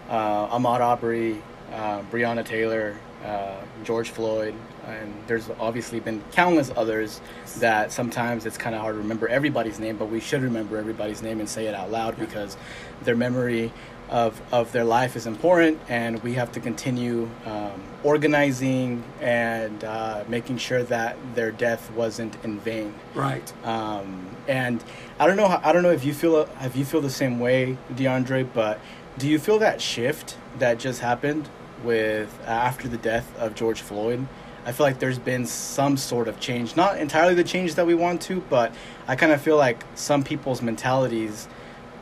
S2: uh, Ahmaud Arbery, uh, Breonna Taylor, uh, George Floyd, and there's obviously been countless others that sometimes it's kind of hard to remember everybody's name, but we should remember everybody's name and say it out loud because their memory of, of their life is important, and we have to continue um, organizing and uh, making sure that their death wasn't in vain.
S4: Right.
S2: Um, and I don't know. how- I don't know if you feel if you feel the same way, DeAndre. But do you feel that shift that just happened with uh, after the death of George Floyd? I feel like there's been some sort of change. Not entirely the change that we want to, but I kind of feel like some people's mentalities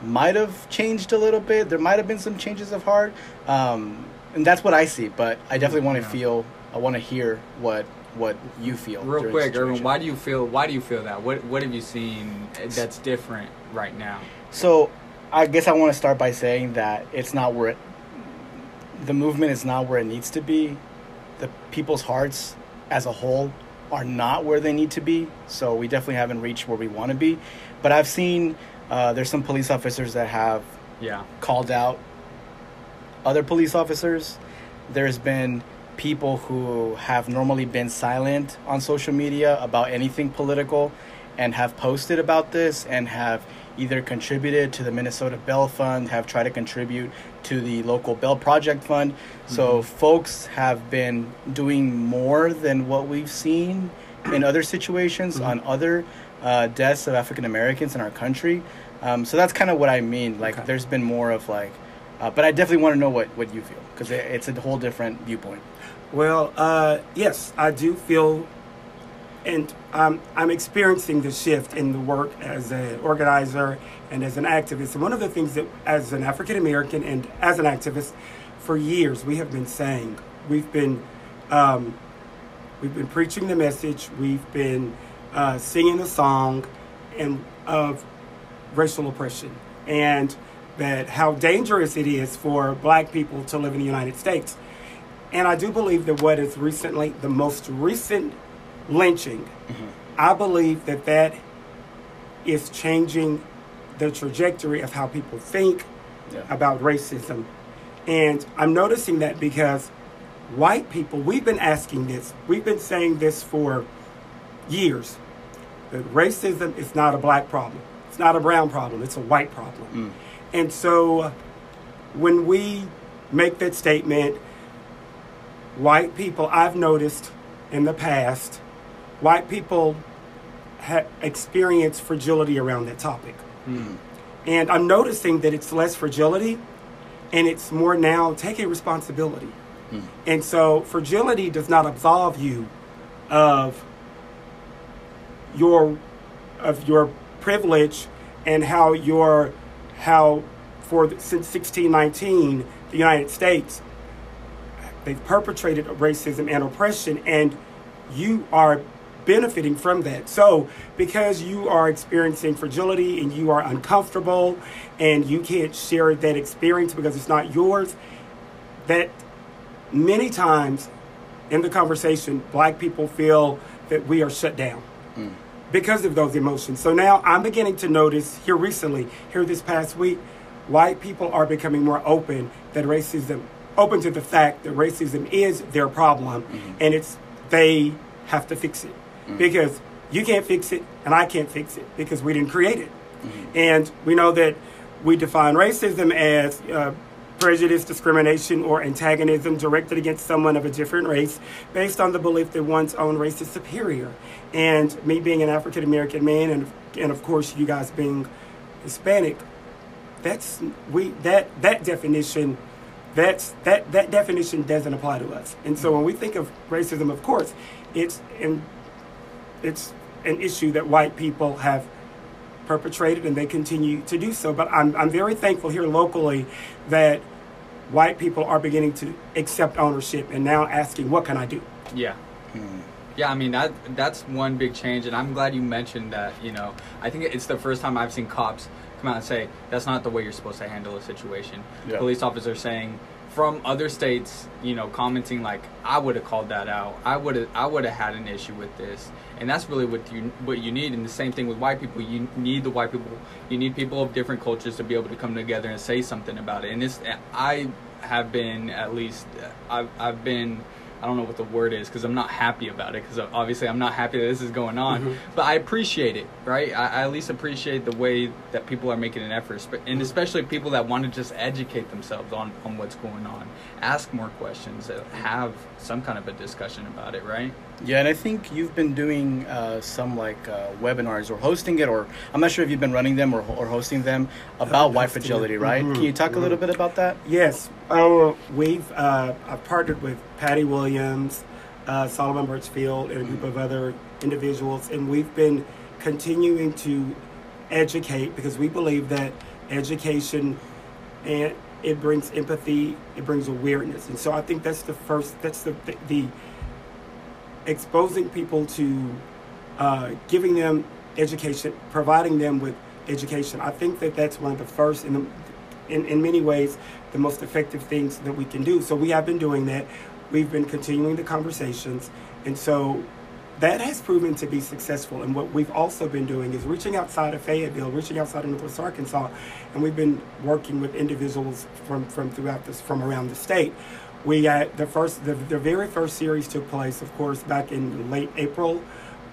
S2: might have changed a little bit. There might have been some changes of heart, um, and that's what I see. But I definitely want to
S1: Yeah.
S2: feel. I want to hear what what you feel.
S1: Real quick, Irvin, why do you feel? Why do you feel that? What What have you seen that's different right now?
S2: So, I guess I want to start by saying that it's not where it, the movement is not where it needs to be. The people's hearts as a whole are not where they need to be. So we definitely haven't reached where we want to be. But I've seen uh, there's some police officers that have
S1: Yeah.
S2: called out other police officers. There's been people who have normally been silent on social media about anything political and have posted about this and have either contributed to the Minnesota Bail Fund, have tried to contribute to the local Bail Project Fund. So folks have been doing more than what we've seen in other situations on other uh, deaths of African Americans in our country. Um, so that's kind of what I mean. Like,
S4: Okay.
S2: there's been more of like, uh, but I definitely want to know what, what you feel because it, it's a whole different viewpoint.
S4: Well, uh, yes, I do feel, and um, I'm experiencing the shift in the work as an organizer and as an activist. And one of the things that, as an African American and as an activist, for years we have been saying, we've been, um, we've been preaching the message. We've been uh, singing a song and of racial oppression and that how dangerous it is for black people to live in the United States. And I do believe that what is recently the most recent lynching, mm-hmm. I believe that that is changing the trajectory of how people think yeah. about racism. And I'm noticing that because white people, we've been asking this, we've been saying this for years that racism is not a black problem, it's not a brown problem, it's a white problem. Mm. And so when we make that statement, white people, I've noticed in the past, white people have experienced fragility around that topic. Mm. And I'm noticing that it's less fragility and it's more now taking responsibility. Mm. And so fragility does not absolve you of your of your privilege and how your how for since 1619 the United States they've perpetrated racism and oppression and you are benefiting from that. So, because you are experiencing fragility and you are uncomfortable and you can't share that experience because it's not yours, that many times in the conversation, black people feel that we are shut down. Mm. Because of those emotions. So now I'm beginning to notice here recently, here this past week, white people are becoming more open that racism, open to the fact that racism is their problem mm-hmm. and it's they have to fix it mm-hmm. because you can't fix it and I can't fix it because we didn't create it. Mm-hmm. And we know that we define racism as uh, prejudice, discrimination, or antagonism directed against someone of a different race based on the belief that one's own race is superior. And me being an African American man, and and of course you guys being Hispanic, that's we that that definition that's that that definition doesn't apply to us. And so when we think of racism, of course, it's in it's an issue that white people have perpetrated and they continue to do so. But I'm, I'm very thankful here locally that white people are beginning to accept ownership and now asking, what can I do?
S1: Yeah. Hmm. Yeah, I mean that that's one big change, and I'm glad you mentioned that. You know, I think it's the first time I've seen cops come out and say that's not the way you're supposed to handle a situation. Yeah. Police officers saying from other states, you know, commenting like I would have called that out. I would have I would have had an issue with this. And that's really what you what you need and the same thing with white people. You need the white people. You need people of different cultures to be able to come together and say something about it. And this I have been at least I've I've been I don't know what the word is because I'm not happy about it because obviously I'm not happy that this is going on. Mm-hmm. But I appreciate it, right? I, I, at least appreciate the way that people are making an effort, and especially people that want to just educate themselves on, on what's going on, ask more questions, have some kind of a discussion about it, right?
S2: Yeah, and I think you've been doing uh, some like uh, webinars or hosting it, or I'm not sure if you've been running them or, or hosting them about white fragility, right? Mm-hmm. Can you talk mm-hmm. a little bit about that?
S4: Yes, uh, we've uh, I've partnered with Patty Williams, uh, Solomon Burchfield, and a group of other individuals, and we've been continuing to educate because we believe that education and it brings empathy, it brings awareness, and so I think that's the first, that's the the, the exposing people to uh, giving them education, providing them with education. I think that that's one of the first, in, in, in many ways, the most effective things that we can do. So we have been doing that. We've been continuing the conversations. And so that has proven to be successful. And what we've also been doing is reaching outside of Fayetteville, reaching outside of Northwest Arkansas, and we've been working with individuals from, from throughout this, from around the state we the first, the, the very first series took place, of course, back in late April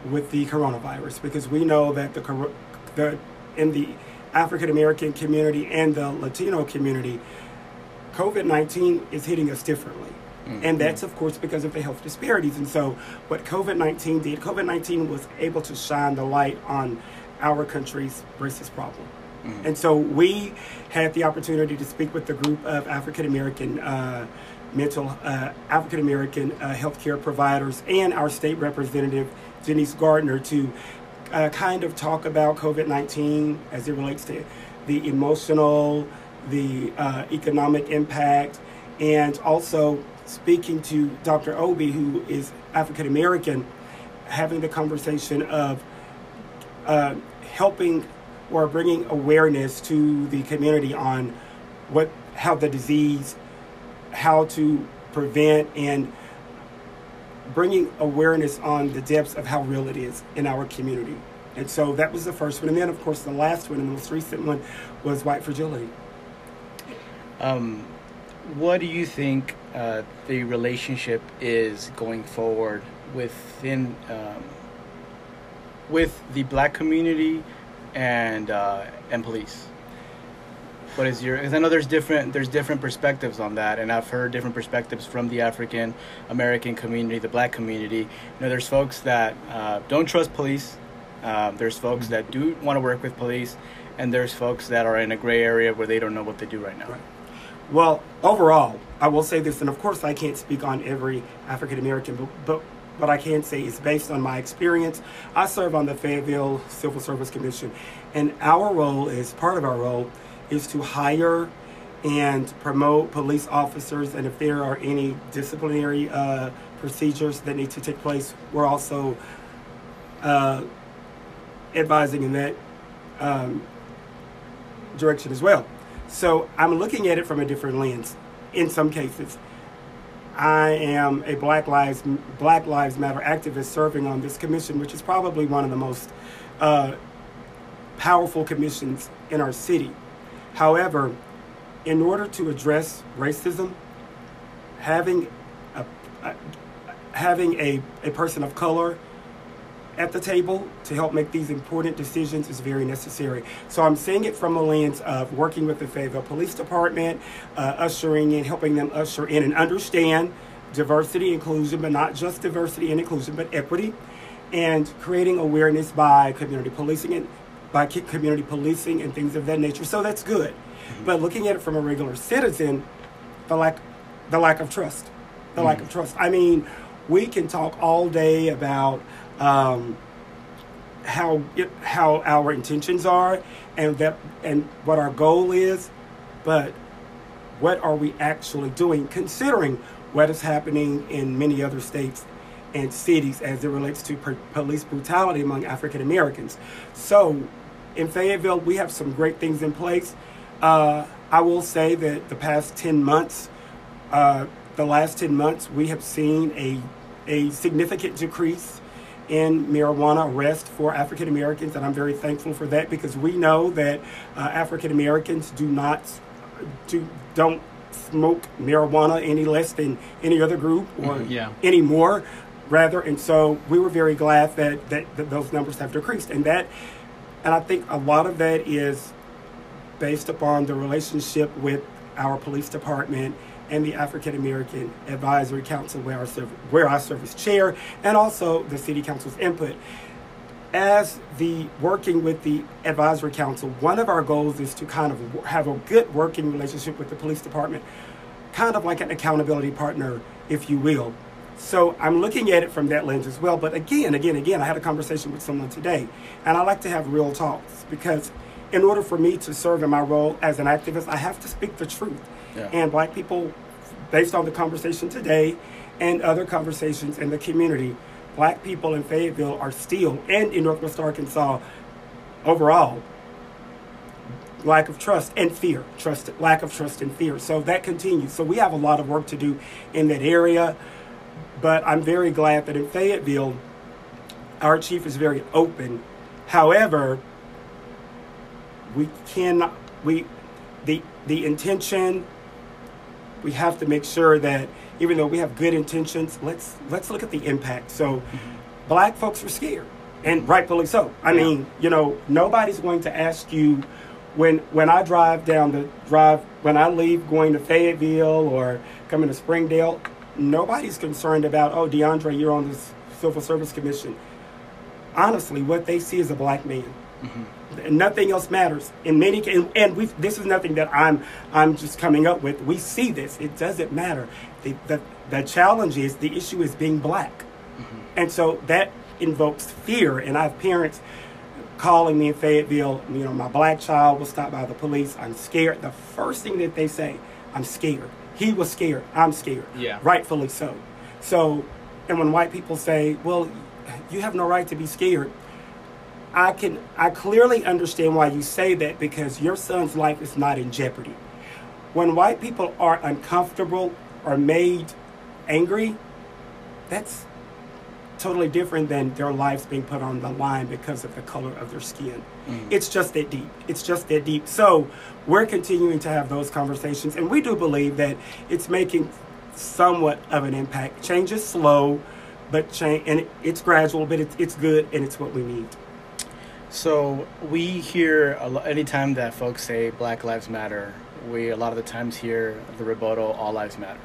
S4: with the coronavirus because we know that the, the in the African American community and the Latino community, COVID 19 is hitting us differently. Mm-hmm. And that's, of course, because of the health disparities. And so, what COVID 19 did, COVID 19 was able to shine the light on our country's racist problem. Mm-hmm. And so, we had the opportunity to speak with the group of African American uh, mental uh, African American uh, healthcare providers and our state representative Denise Garner to uh, kind of talk about COVID nineteen as it relates to the emotional, the uh, economic impact, and also speaking to Dr. Obi, who is African American, having the conversation of uh, helping or bringing awareness to the community on what how the disease, how to prevent, and bringing awareness on the depths of how real it is in our community. And so that was the first one. And then, of course, the last one, and the most recent one, was white fragility.
S2: Um, what do you think uh, the relationship is going forward within um, with the black community and uh, and police? What is your? Because I know there's different there's different perspectives on that, and I've heard different perspectives from the African American community, the black community. You know, there's folks that uh, don't trust police. Uh, there's folks that do want to work with police, and there's folks that are in a gray area where they don't know what to do right now.
S4: Right. Well, overall, I will say this, and of course, I can't speak on every African American, but, but what I can say is based on my experience. I serve on the Fayetteville Civil Service Commission, and our role is part of our role is to hire and promote police officers, and if there are any disciplinary uh, procedures that need to take place, we're also uh, advising in that um, direction as well. So I'm looking at it from a different lens in some cases. I am a Black Lives Black Lives Matter activist serving on this commission, which is probably one of the most uh, powerful commissions in our city. However, in order to address racism, having a, a having a, a person of color at the table to help make these important decisions is very necessary. So I'm seeing it from the lens of working with the Fayetteville Police Department, uh, ushering in, helping them usher in and understand diversity, inclusion, but not just diversity and inclusion, but equity, and creating awareness by community policing and by community policing and things of that nature. So that's good. Mm-hmm. But looking at it from a regular citizen, the lack, the lack of trust, the mm-hmm. lack of trust. I mean, we can talk all day about um, how it, how our intentions are and that and what our goal is, but what are we actually doing considering what is happening in many other states and cities as it relates to per- police brutality among African Americans. So, in Fayetteville, we have some great things in place. Uh, I will say that the past 10 months, uh, the last 10 months, we have seen a, a significant decrease in marijuana arrest for African Americans, and I'm very thankful for that because we know that uh, African Americans do not do don't smoke marijuana any less than any other group or mm-hmm, yeah. anymore rather and so we were very glad that, that, that those numbers have decreased and that and I think a lot of that is based upon the relationship with our police department and the African American Advisory Council, where I serve, where I serve as chair, and also the City Council's input. As the working with the Advisory Council, one of our goals is to kind of have a good working relationship with the police department, kind of like an accountability partner, if you will. So I'm looking at it from that lens as well. But again, again, again, I had a conversation with someone today, and I like to have real talks because in order for me to serve in my role as an activist, I have to speak the truth. Yeah. And black people, based on the conversation today and other conversations in the community, black people in Fayetteville are still, and in Northwest Arkansas overall, lack of trust and fear, trust, lack of trust and fear. So that continues. So we have a lot of work to do in that area. But I'm very glad that in Fayetteville, our chief is very open. However, we cannot, we, the, the intention we have to make sure that even though we have good intentions, let's let's look at the impact. So, mm-hmm. black folks are scared, and rightfully so. I yeah. mean, you know, nobody's going to ask you when when I drive down the drive when I leave going to Fayetteville or coming to Springdale. Nobody's concerned about oh DeAndre, you're on this Civil Service Commission. Honestly, what they see is a black man. Mm-hmm. Nothing else matters. In many and, and we this is nothing that i'm i'm just coming up with. We see this. It doesn't matter. The the, the challenge is the issue is being black. Mm-hmm. and so that invokes fear. And i have parents calling me in fayetteville you know my black child was stopped by the police. I'm scared. The first thing that they say i'm scared he was scared. I'm scared.
S1: Yeah.
S4: Rightfully so. So and when white people say well you have no right to be scared I can I clearly understand why you say that because your son's life is not in jeopardy. When white people are uncomfortable or made angry, that's totally different than their lives being put on the line because of the color of their skin. Mm. It's just that deep. It's just that deep. So we're continuing to have those conversations, and we do believe that it's making somewhat of an impact. Change is slow, but change and it's gradual, but it's it's good, and it's what we need.
S2: So we hear a lot, anytime that folks say Black Lives Matter, we a lot of the times hear the rebuttal All Lives Matter,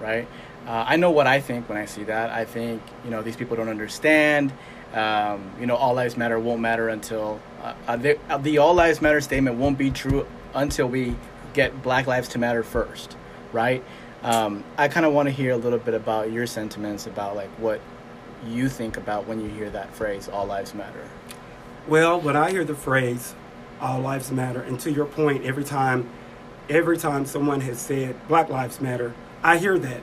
S2: right? Uh, I know what I think when I see that. I think you know these people don't understand. Um, you know, all lives matter won't matter until uh, uh the, uh, the all lives matter statement won't be true until we get Black lives to matter first, right? Um, I kind of want to hear a little bit about your sentiments about like what you think about when you hear that phrase "all lives matter."
S4: Well, when I hear the phrase "all lives matter," and to your point, every time, every time someone has said "Black Lives Matter," I hear that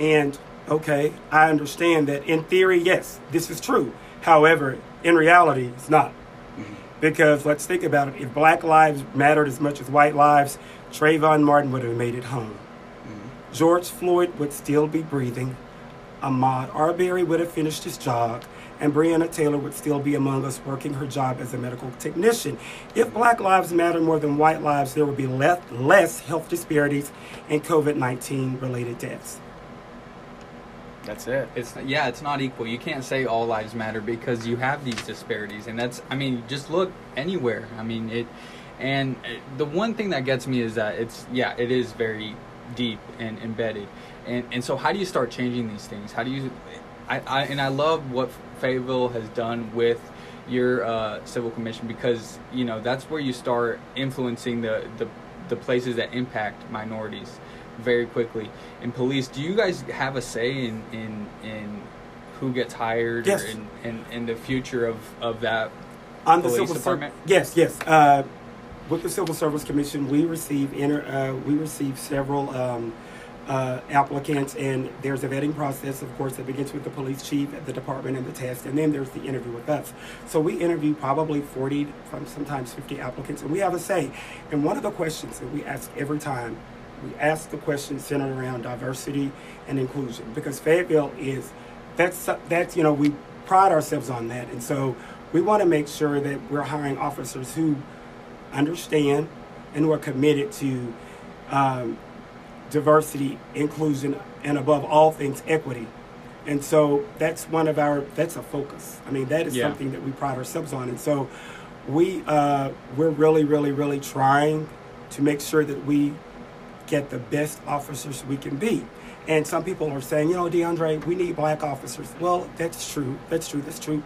S4: and okay, I understand that in theory, yes, this is true. However, in reality, it's not. Because let's think about it. If black lives mattered as much as white lives, Trayvon Martin would have made it home. George Floyd would still be breathing. Ahmaud Arbery would have finished his job and Breonna Taylor would still be among us working her job as a medical technician. If Black Lives Matter more than white lives, there would be less, less health disparities and COVID 19 related deaths.
S2: That's it.
S1: It's yeah, it's not equal. You can't say all lives matter because you have these disparities, and that's I mean, just look anywhere. I mean it, and the one thing that gets me is that it's yeah, it is very deep and embedded, and and so how do you start changing these things? How do you, I, I and I love what Fayetteville has done with your uh, civil commission because you know that's where you start influencing the the the places that impact minorities very quickly. In police, do you guys have a say in in, in who gets hired
S4: yes.
S1: or in, in, in the future of, of that
S4: on the civil department? Ser- yes, yes. Uh, with the Civil Service Commission, we receive inter, uh, we receive several um, uh, applicants, and there's a vetting process, of course, that begins with the police chief, at the department, and the test, and then there's the interview with us. So we interview probably 40, sometimes 50 applicants, and we have a say. And one of the questions that we ask every time we ask the questions centered around diversity and inclusion because Fayetteville is that's that's you know we pride ourselves on that. And so we want to make sure that we're hiring officers who understand and who are committed to um, diversity inclusion and above all things equity. And so that's one of our that's a focus. I mean that is yeah. something that we pride ourselves on. And so we uh, we're really really really trying to make sure that we get the best officers we can be. And some people are saying, you know, DeAndre, we need black officers. Well, that's true. That's true. That's true.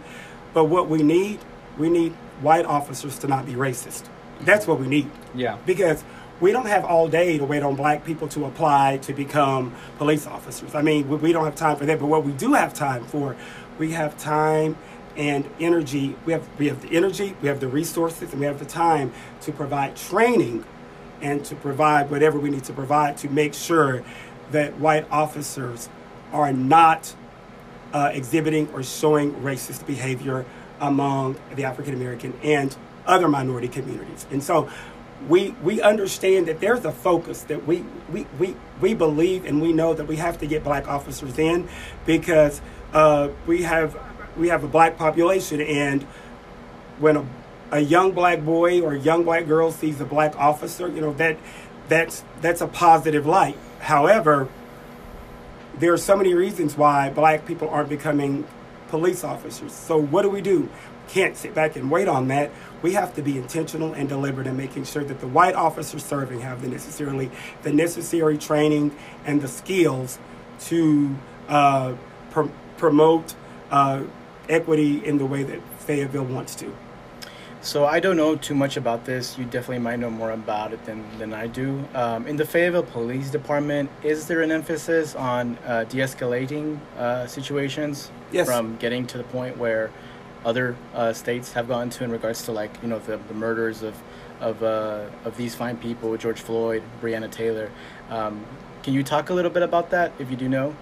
S4: But what we need, we need white officers to not be racist. That's what we need.
S1: Yeah.
S4: Because we don't have all day to wait on black people to apply to become police officers. I mean, we don't have time for that. But what we do have time for, we have time and energy. We have we have the energy, we have the resources, and we have the time to provide training and to provide whatever we need to provide to make sure that white officers are not uh, exhibiting or showing racist behavior among the African American and other minority communities. And so we we understand that there's a focus that we, we, we, we believe and we know that we have to get black officers in because uh, we have we have a black population and when a a young black boy or a young black girl sees a black officer, you know, that that's that's a positive light. However, there are so many reasons why black people aren't becoming police officers. So what do we do? Can't sit back and wait on that. We have to be intentional and deliberate in making sure that the white officers serving have the necessarily the necessary training and the skills to uh, pr- promote uh, equity in the way that Fayetteville wants to.
S2: So I don't know too much about this. You definitely might know more about it than, than I do. Um, in the Fayetteville Police Department, is there an emphasis on uh, de-escalating uh, situations
S4: yes.
S2: from getting to the point where other uh, states have gone to in regards to like you know the, the murders of of uh, of these fine people, George Floyd, Breonna Taylor. Um, can you talk a little bit about that if you do know?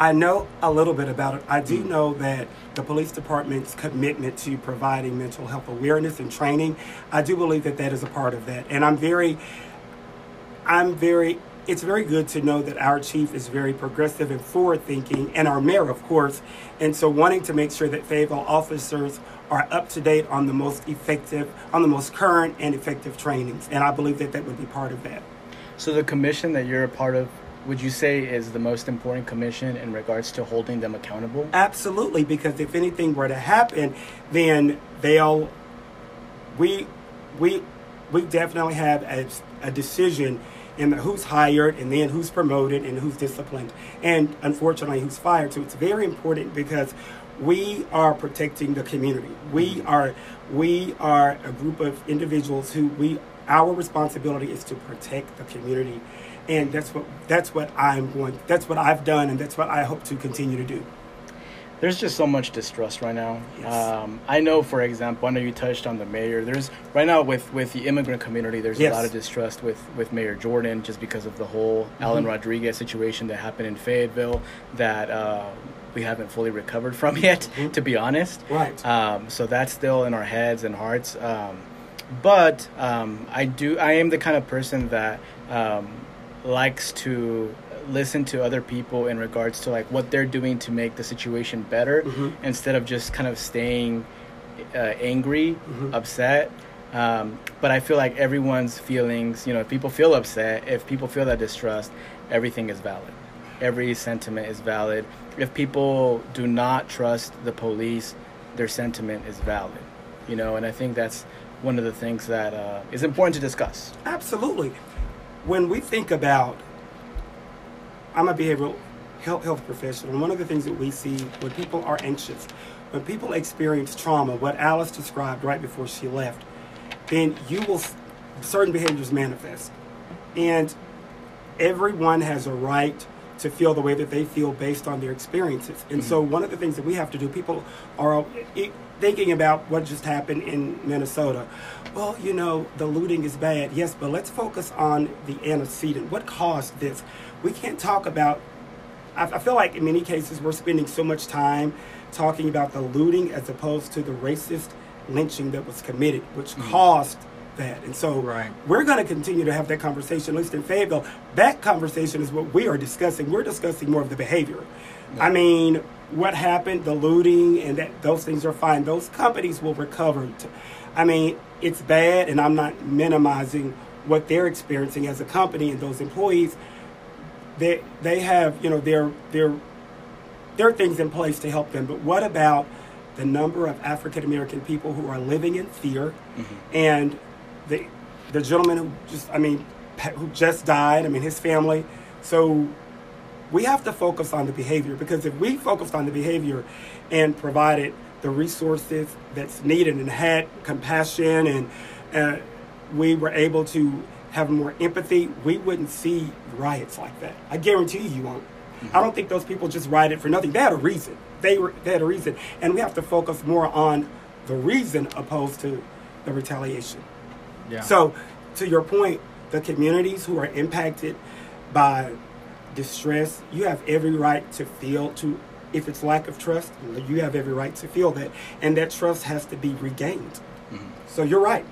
S4: I know a little bit about it. I do mm. know that the police department's commitment to providing mental health awareness and training, I do believe that that is a part of that. And I'm very, I'm very, it's very good to know that our chief is very progressive and forward thinking, and our mayor, of course. And so wanting to make sure that Fayetteville officers are up to date on the most effective, on the most current and effective trainings. And I believe that that would be part of that.
S2: So the commission that you're a part of would you say is the most important commission in regards to holding them accountable?
S4: Absolutely, because if anything were to happen, then they'll we we we definitely have a, a decision in the who's hired and then who's promoted and who's disciplined and unfortunately who's fired. So it's very important because we are protecting the community. We mm-hmm. are we are a group of individuals who we our responsibility is to protect the community and that's what that's what I'm going. That's what I've done, and that's what I hope to continue to do.
S2: There's just so much distrust right now.
S4: Yes.
S2: Um, I know, for example, I know you touched on the mayor. There's right now with with the immigrant community. There's
S4: Yes.
S2: a lot of distrust with with Mayor Jordan just because of the whole
S4: Mm-hmm.
S2: Alan Rodriguez situation that happened in Fayetteville that uh, we haven't fully recovered from yet,
S4: Mhm.
S2: to be honest.
S4: Right.
S2: Um, so that's still in our heads and hearts. Um, but um, I do. I am the kind of person that um, likes to listen to other people in regards to like what they're doing to make the situation better
S4: Mhm.
S2: instead of just kind of staying uh, angry,
S4: Mhm.
S2: upset. Um, but I feel like everyone's feelings, you know, if people feel upset, if people feel that distrust, everything is valid. Every sentiment is valid. If people do not trust the police, their sentiment is valid. You know, and I think that's one of the things that uh, is important to discuss.
S4: Absolutely. When we think about, I'm a behavioral health, health professional, and one of the things that we see when people are anxious, when people experience trauma, what Alice described right before she left, then you will, certain behaviors manifest. And everyone has a right to feel the way that they feel based on their experiences. And mm-hmm. so, one of the things that we have to do, people are i- thinking about what just happened in Minnesota. Well, you know, the looting is bad, yes, but let's focus on the antecedent. What caused this? We can't talk about. I, I feel like in many cases we're spending so much time talking about the looting as opposed to the racist lynching that was committed, which mm. caused that. And so
S1: Right.
S4: we're going to continue to have that conversation, at least in Fayetteville. That conversation is what we are discussing. We're discussing more of the behavior. I mean, what happened, the looting, and that those things are fine. Those companies will recover. I mean, it's bad, and I'm not minimizing what they're experiencing as a company and those employees. They they have you know their their there are things in place to help them. But what about the number of African American people who are living in fear, mm-hmm. and the the gentleman who just I mean who just died. I mean his family. So we have to focus on the behavior because if we focused on the behavior and provided the resources that's needed and had compassion and uh, we were able to have more empathy, we wouldn't see riots like that. I guarantee you, you won't. I don't think those people just rioted for nothing. They had a reason. They were they had a reason, and we have to focus more on the reason opposed to the retaliation.
S1: Yeah.
S4: So, to your point, the communities who are impacted by distress, you have every right to feel to if it's lack of trust, you have every right to feel that, and that trust has to be regained. Mm-hmm. So you're right.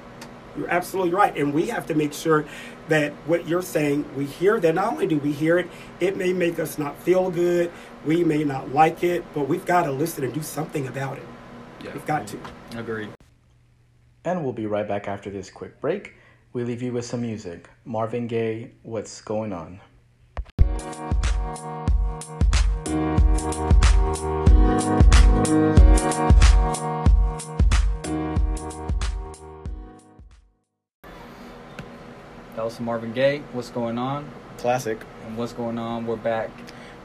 S4: You're absolutely right, and we have to make sure that what you're saying, we hear that. Not only do we hear it, it may make us not feel good. We may not like it, but we've got to listen and do something about it.
S1: Yeah.
S4: We've got to.
S1: Agreed.
S2: And we'll be right back after this quick break. We leave you with some music. Marvin Gaye, What's Going On?
S1: That was Marvin Gaye. What's going on?
S2: Classic.
S1: And what's going on? We're back.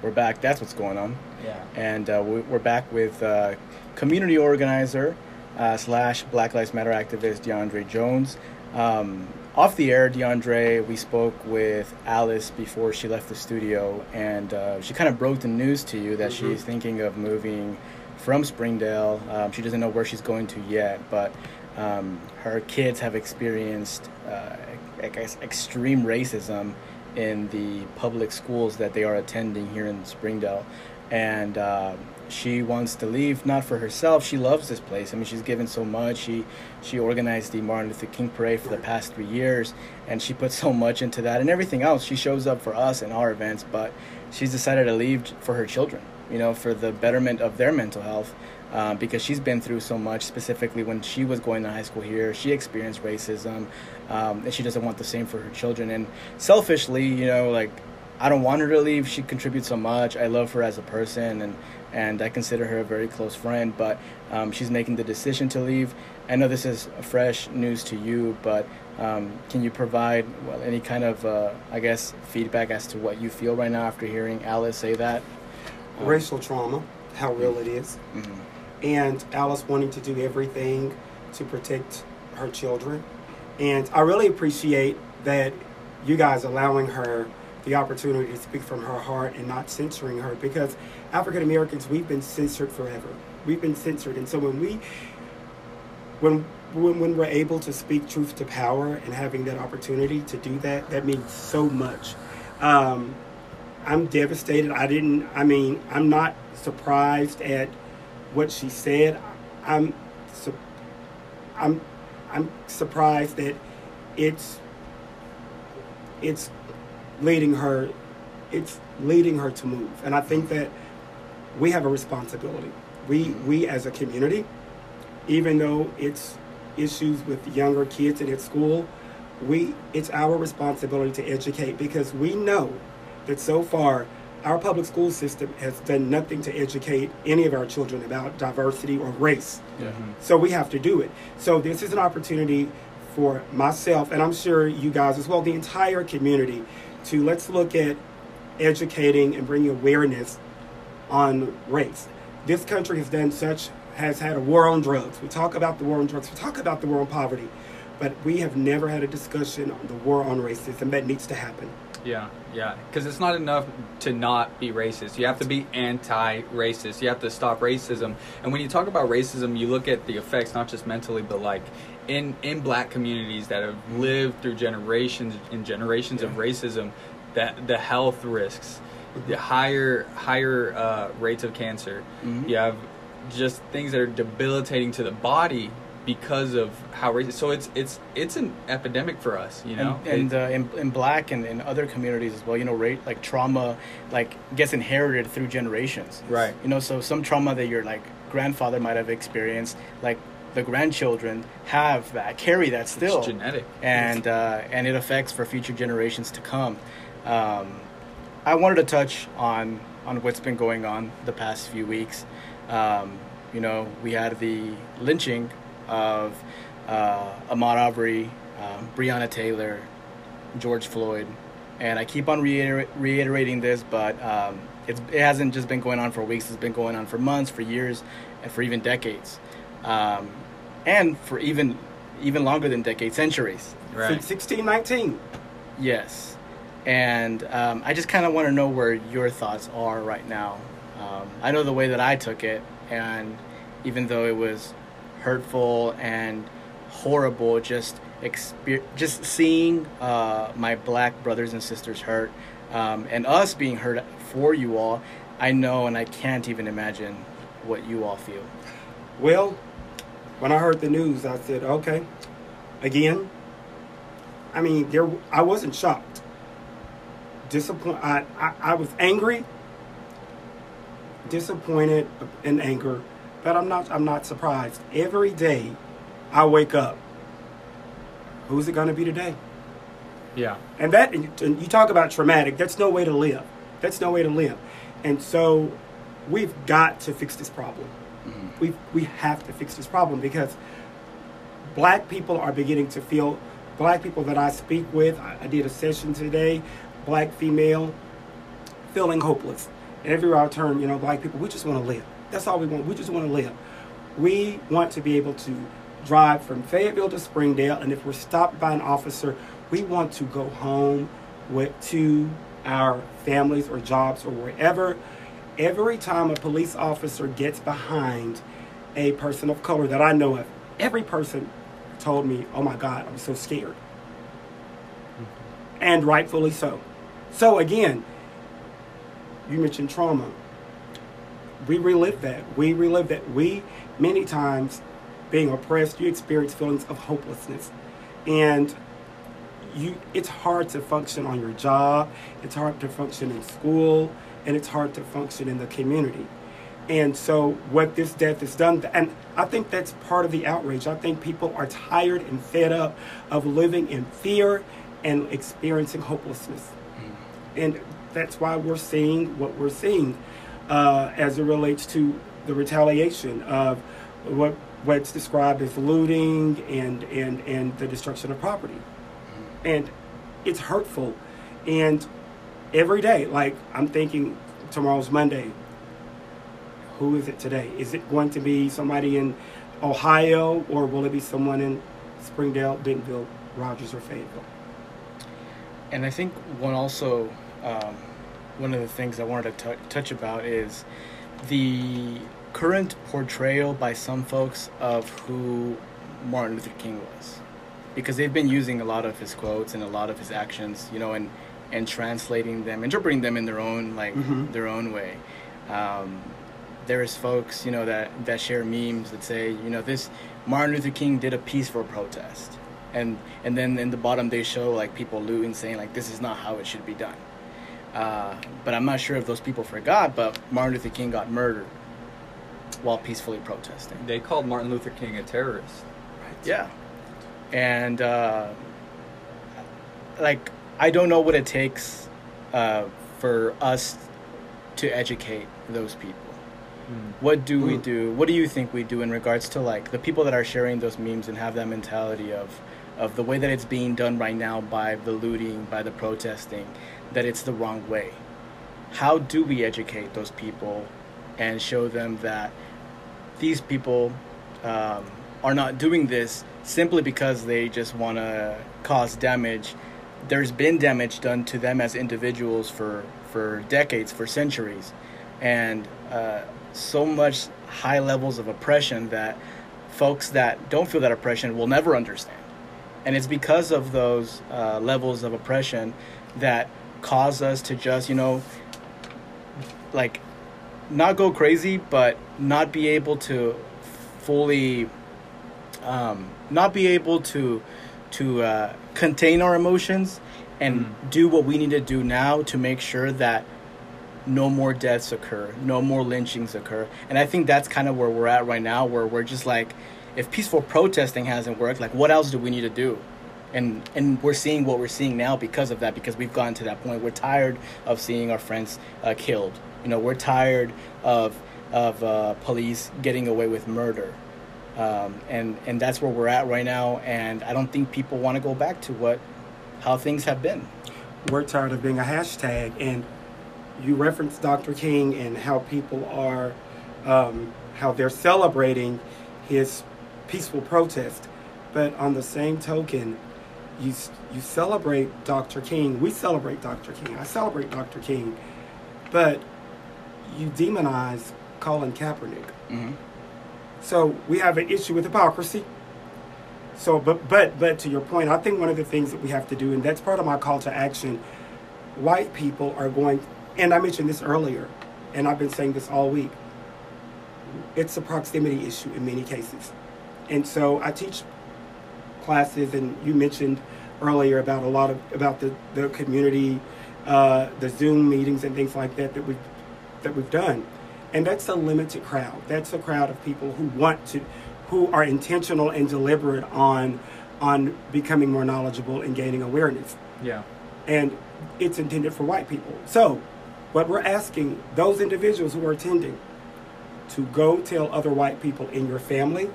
S2: We're back. That's what's going on.
S1: Yeah.
S2: And uh, we- we're back with uh, community organizer uh, slash Black Lives Matter activist DeAndre Jones. Um, off the air, DeAndre, we spoke with Alice before she left the studio, and uh, she kind of broke the news to you that she's thinking of moving from Springdale. Um, she doesn't know where she's going to yet, but um, her kids have experienced uh, I guess, extreme racism in the public schools that they are attending here in Springdale. and uh, she wants to leave not for herself. She loves this place. I mean, she's given so much. She she organized the Martin Luther King parade for the past three years, and she put so much into that and everything else. She shows up for us and our events, but she's decided to leave for her children. You know, for the betterment of their mental health. Um, because she's been through so much. Specifically, when she was going to high school here, she experienced racism, um, and she doesn't want the same for her children. And selfishly, you know, like I don't want her to leave. She contributes so much. I love her as a person, and and I consider her a very close friend. But um, she's making the decision to leave. I know this is fresh news to you, but um, can you provide well, any kind of, uh, I guess, feedback as to what you feel right now after hearing Alice say that?
S4: Um, Racial trauma, how real it is. Mm-hmm and Alice wanting to do everything to protect her children. And I really appreciate that you guys allowing her the opportunity to speak from her heart and not censoring her because African Americans we've been censored forever. We've been censored and so when we when when, when we're able to speak truth to power and having that opportunity to do that, that means so much. Um, I'm devastated. I didn't, I mean, I'm not surprised at what she said, I'm I'm I'm surprised that it's it's leading her it's leading her to move. And I think that we have a responsibility. We we as a community, even though it's issues with younger kids and at school, we it's our responsibility to educate because we know that so far our public school system has done nothing to educate any of our children about diversity or race. Mm-hmm. So we have to do it. So this is an opportunity for myself, and I'm sure you guys as well, the entire community, to let's look at educating and bringing awareness on race. This country has done such, has had a war on drugs. We talk about the war on drugs, we talk about the war on poverty, but we have never had a discussion on the war on racism that needs to happen.
S1: Yeah, yeah, because it's not enough to not be racist. You have to be anti-racist. You have to stop racism. And when you talk about racism, you look at the effects not just mentally, but like in in black communities that have lived through generations and generations yeah. of racism, that the health risks, the higher higher uh, rates of cancer. Mm-hmm. You have just things that are debilitating to the body because of how racist. So it's it's it's an epidemic for us, you know.
S2: And, and uh, in, in black and in other communities as well, you know, rate like trauma like gets inherited through generations.
S1: Right.
S2: You know, so some trauma that your like grandfather might have experienced, like the grandchildren have that, carry that still.
S1: It's genetic.
S2: And uh, and it affects for future generations to come. Um, I wanted to touch on on what's been going on the past few weeks. Um, you know, we had the lynching of uh, Ahmaud Arbery, um, Breonna Taylor, George Floyd, and I keep on reiter- reiterating this, but um, it hasn't just been going on for weeks. It's been going on for months, for years, and for even decades, um, and for even even longer than decades, centuries.
S4: Right. Since 1619.
S2: Yes, and um, I just kind of want to know where your thoughts are right now. Um, I know the way that I took it, and even though it was hurtful and horrible just exper- just seeing uh, my black brothers and sisters hurt um, and us being hurt for you all i know and i can't even imagine what you all feel
S4: well when i heard the news i said okay again i mean there i wasn't shocked disappointed I, I, I was angry disappointed and anger but I'm not I'm not surprised. Every day I wake up. Who's it going to be today?
S1: Yeah.
S4: And that and you talk about traumatic, that's no way to live. That's no way to live. And so we've got to fix this problem. We we have to fix this problem because black people are beginning to feel black people that I speak with, I, I did a session today, black female feeling hopeless. And everywhere I turn, you know, black people, we just want to live. That's all we want. We just want to live. We want to be able to drive from Fayetteville to Springdale, and if we're stopped by an officer, we want to go home with to our families or jobs or wherever. Every time a police officer gets behind a person of color that I know of, every person told me, "Oh my God, I'm so scared," mm-hmm. and rightfully so. So again, you mentioned trauma we relive that. We relive that. We many times being oppressed, you experience feelings of hopelessness, and you it's hard to function on your job. It's hard to function in school, and it's hard to function in the community. And so, what this death has done, and I think that's part of the outrage. I think people are tired and fed up of living in fear and experiencing hopelessness. And that's why we're seeing what we're seeing uh, as it relates to the retaliation of what what's described as looting and, and, and the destruction of property. And it's hurtful. And every day, like I'm thinking tomorrow's Monday, who is it today? Is it going to be somebody in Ohio or will it be someone in Springdale, Bentonville, Rogers, or Fayetteville?
S2: And I think one also, um, one of the things I wanted to t- touch about is the current portrayal by some folks of who Martin Luther King was. Because they've been using a lot of his quotes and a lot of his actions, you know, and, and translating them, interpreting them in their own, like,
S4: Mhm.
S2: their own way. Um, there's folks, you know, that, that share memes that say, you know, this Martin Luther King did a peaceful protest. And and then in the bottom they show like people looting saying like this is not how it should be done. Uh, but I'm not sure if those people forgot, but Martin Luther King got murdered while peacefully protesting.
S1: They called Martin Luther King a terrorist. Right.
S2: Yeah. And uh, like I don't know what it takes uh, for us to educate those people. What do we
S4: Mm.
S2: do? What do you think we do in regards to like the people that are sharing those memes and have that mentality of of the way that it's being done right now by the looting, by the protesting, that it's the wrong way? How do we educate those people and show them that these people um, are not doing this simply because they just want to cause damage? There's been damage done to them as individuals for for decades, for centuries, and uh, so much high levels of oppression that folks that don't feel that oppression will never understand. And it's because of those uh, levels of oppression that cause us to just, you know, like not go crazy, but not be able to fully, um, not be able to to uh, contain our emotions and do what we need to do now to make sure that no more deaths occur, no more lynchings occur. And I think that's kind of where we're at right now, where we're just like, if peaceful protesting hasn't worked, like what else do we need to do? And and we're seeing what we're seeing now because of that, because we've gotten to that point. We're tired of seeing our friends uh, killed. You know, we're tired of of uh, police getting away with murder. Um, and and that's where we're at right now. And I don't think people want to go back to what how things have been.
S4: we're tired of being a hashtag. And you referenced Dr. King and how people are, um, how they're celebrating his peaceful protest. But on the same token, you you celebrate Dr. King. We celebrate Dr. King. I celebrate Dr. King, but you demonize Colin Kaepernick.
S2: Mm-hmm.
S4: So we have an issue with hypocrisy. So, but but but to your point, I think one of the things that we have to do, and that's part of my call to action. White people are going, and I mentioned this earlier, and I've been saying this all week. It's a proximity issue in many cases, and so I teach classes, and you mentioned earlier about a lot of about the the community, uh, the Zoom meetings and things like that that we that we've done, and that's a limited crowd. That's a crowd of people who want to, who are intentional and deliberate on on becoming more knowledgeable and gaining awareness,
S1: Yeah.
S4: and it's intended for white people. So, what we're asking those individuals who are attending to go tell other white people in your family,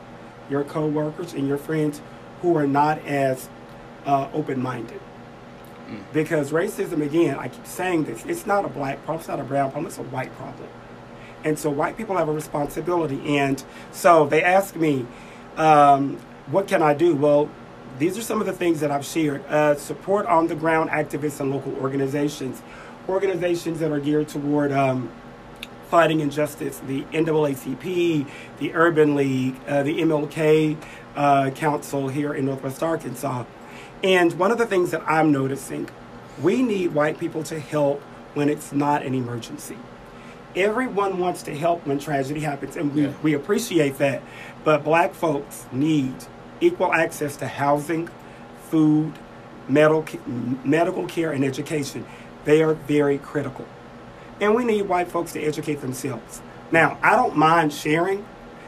S4: your coworkers, and your friends who are not as uh, open-minded. Because racism, again, I keep saying this, it's not a black problem, it's not a brown problem, it's a white problem. And so white people have a responsibility. And so they ask me, um, what can I do? Well, these are some of the things that I've shared. Uh, support on the ground activists and local organizations, organizations that are geared toward um, fighting injustice, the NAACP, the Urban League, uh, the MLK uh, Council here in Northwest Arkansas. And one of the things that I'm noticing, we need white people to help when it's not an emergency. everyone wants to help when tragedy happens, and we,
S2: Yeah.
S4: we appreciate that. But black folks need equal access to housing, food, medical, medical care, and education. They are very critical. And we need white folks to educate themselves. Now, I don't mind sharing.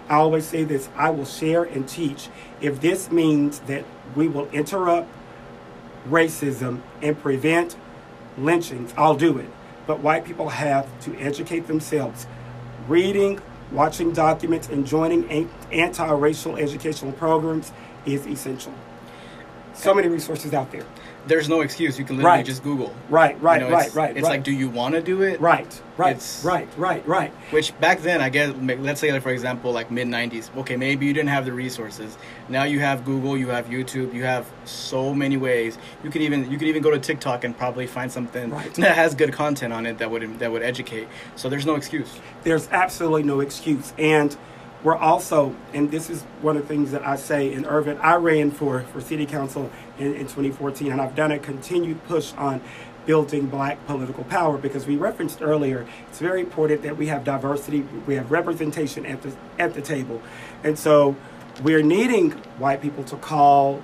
S4: I always say this I will share and teach if this means that we will interrupt racism and prevent lynchings. I'll do it. But white people have to educate themselves. Reading, watching documents, and joining anti racial educational programs is essential. So many resources out there.
S2: There's no excuse. You can literally
S4: Right.
S2: just Google.
S4: Right, right,
S2: You know,
S4: right, right.
S2: It's
S4: right.
S2: like, do you want to do it?
S4: Right, right,
S2: It's-
S4: right, right, right, right.
S2: Which back then, I guess, let's say, like, for example, like mid '90s. Okay, maybe you didn't have the resources. Now you have Google, you have YouTube, you have so many ways. You could even you could even go to TikTok and probably find something
S4: Right.
S2: that has good content on it that would that would educate. So there's no excuse.
S4: There's absolutely no excuse. And we're also, and this is one of the things that I say in Irvin, I ran for, for city council in, in 2014, and I've done a continued push on building black political power because we referenced earlier it's very important that we have diversity we have representation at the at the table and so we're needing white people to call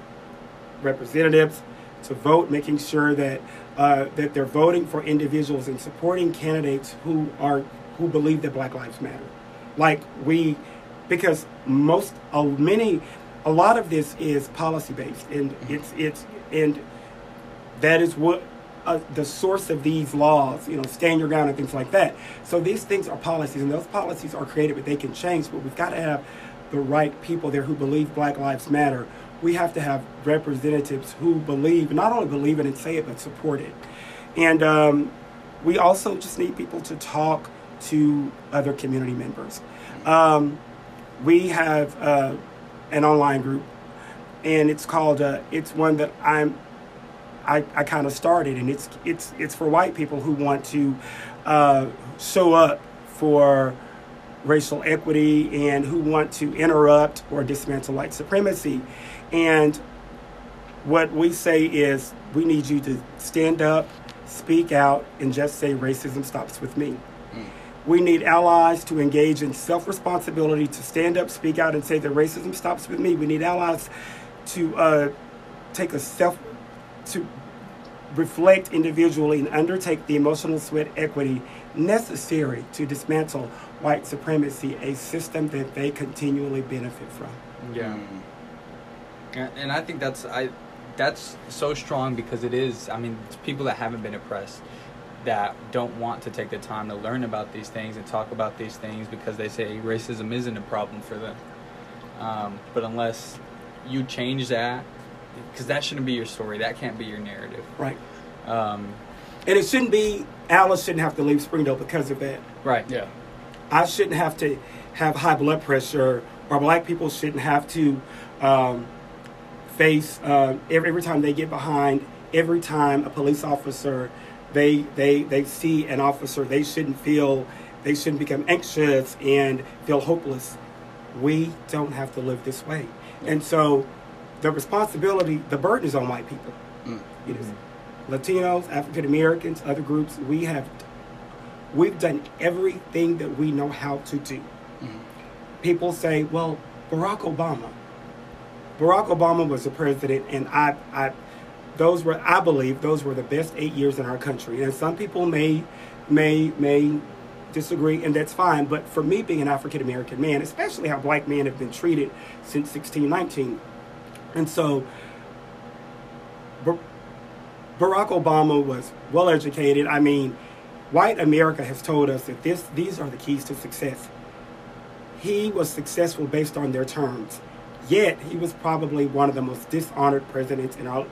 S4: representatives to vote, making sure that uh, that they're voting for individuals and supporting candidates who are who believe that Black Lives Matter. Like we, because most, uh, many, a lot of this is policy based, and it's it's and that is what. Uh, the source of these laws, you know, stand your ground and things like that. So these things are policies, and those policies are created, but they can change. But we've got to have the right people there who believe Black Lives Matter. We have to have representatives who believe, not only believe it and say it, but support it. And um, we also just need people to talk to other community members. Um, we have uh, an online group, and it's called. Uh, it's one that I'm. I, I kind of started, and it's it's it's for white people who want to uh, show up for racial equity and who want to interrupt or dismantle white supremacy. And what we say is we need you to stand up, speak out, and just say racism stops with me. We need allies to engage in self responsibility, to stand up, speak out, and say that racism stops with me. We need allies to uh, take a self, to reflect individually and undertake the emotional sweat equity necessary to dismantle white supremacy, a system that they continually benefit from.
S1: Yeah. And I think that's I that's so strong because it is I mean it's people that haven't been oppressed that don't want to take the time to learn about these things and talk about these things because they say racism isn't a problem for them. Um, but unless you change that, because that shouldn't be your story, that can't be your narrative.
S4: Right.
S1: Um,
S4: And it shouldn't be, Alice shouldn't have to leave Springdale because of that.
S1: right.
S2: Yeah.
S4: I shouldn't have to have high blood pressure, or black people shouldn't have to um, face uh, every, every time they get behind, every time a police officer, they, they, they see an officer, they shouldn't feel, they shouldn't become anxious and feel hopeless. We don't have to live this way. And so the responsibility, the burden is on white people.
S2: Mm.
S4: It is. Latinos, African Americans, other groups, we have we've done everything that we know how to do. People say, well, Barack Obama. Barack Obama was the president, and I, I, those were, I believe, those were the best eight years in our country. And some people may, may, may disagree, and that's fine. But for me, being an African American man, especially how black men have been treated since 1619, and so Bar- Barack Obama was well educated. I mean, white America has told us that this these are the keys to success. He was successful based on their terms. Yet he was probably one of the most dishonored presidents in our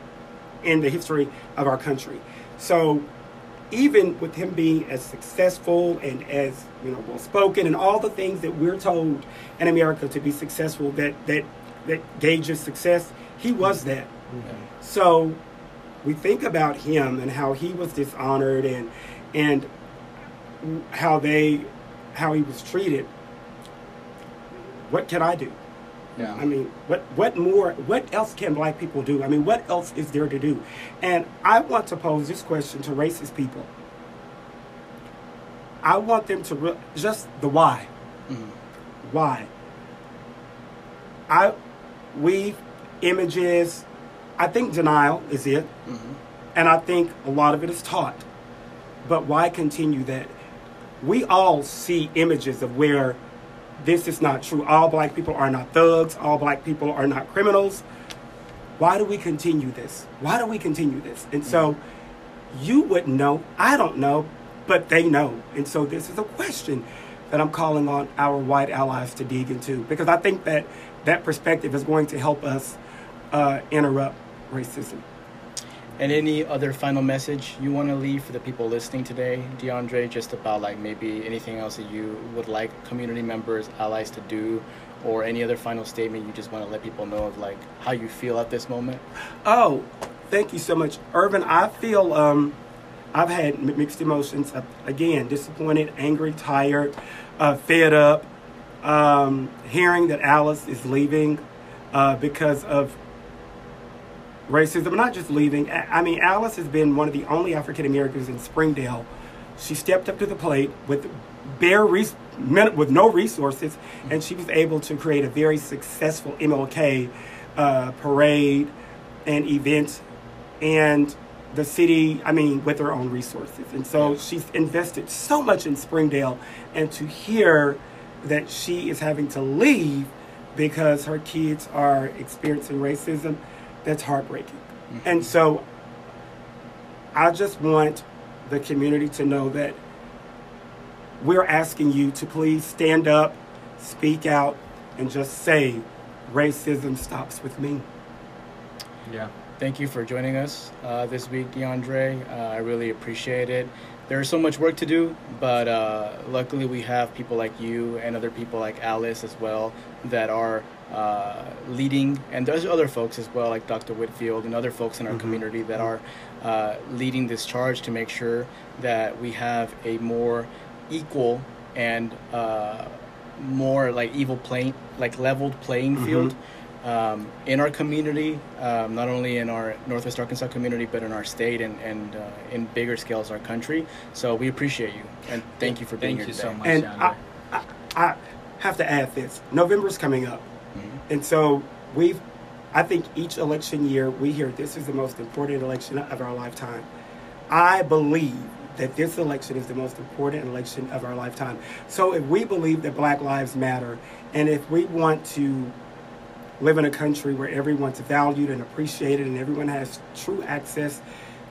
S4: in the history of our country. So even with him being as successful and as you know well spoken and all the things that we're told in America to be successful that that that gauges success, he was mm-hmm. that. Mm-hmm. So we think about him and how he was dishonored and and how they how he was treated. What can I do?
S1: Yeah.
S4: I mean, what what more? What else can black people do? I mean, what else is there to do? And I want to pose this question to racist people: I want them to re- just the why. Mm-hmm. Why? I we images. I think denial is it, mm-hmm. and I think a lot of it is taught. But why continue that? We all see images of where this is not true. All black people are not thugs. All black people are not criminals. Why do we continue this? Why do we continue this? And so you wouldn't know. I don't know, but they know. And so this is a question that I'm calling on our white allies to dig into because I think that that perspective is going to help us uh, interrupt racism.
S2: And any other final message you want to leave for the people listening today, DeAndre, just about like maybe anything else that you would like community members, allies to do, or any other final statement you just want to let people know of like how you feel at this moment?
S4: Oh, thank you so much, Irvin. I feel um, I've had mixed emotions. Uh, again, disappointed, angry, tired, uh, fed up. Um, hearing that Alice is leaving uh, because of racism, not just leaving. I mean, Alice has been one of the only African Americans in Springdale. She stepped up to the plate with bare res- with no resources, and she was able to create a very successful MLK uh, parade and event, and the city. I mean, with her own resources, and so she's invested so much in Springdale, and to hear that she is having to leave because her kids are experiencing racism that's heartbreaking. Mm-hmm. And so I just want the community to know that we're asking you to please stand up, speak out, and just say, racism stops with me.
S2: Yeah. Thank you for joining us uh, this week, DeAndre. Uh, I really appreciate it. There's so much work to do, but uh, luckily we have people like you and other people like Alice as well that are uh, leading, and there's other folks as well, like Dr. Whitfield and other folks in our mm-hmm. community that are uh, leading this charge to make sure that we have a more equal and uh, more like evil playing, like leveled playing mm-hmm. field. Um, in our community, um, not only in our Northwest Arkansas community, but in our state and, and uh, in bigger scales, our country. So we appreciate you and thank you for being
S1: thank
S2: here
S1: today.
S2: so much.
S4: And I, I, I, have to add this: November's coming up. And so we've, I think each election year we hear this is the most important election of our lifetime. I believe that this election is the most important election of our lifetime. So if we believe that Black Lives Matter, and if we want to live in a country where everyone's valued and appreciated and everyone has true access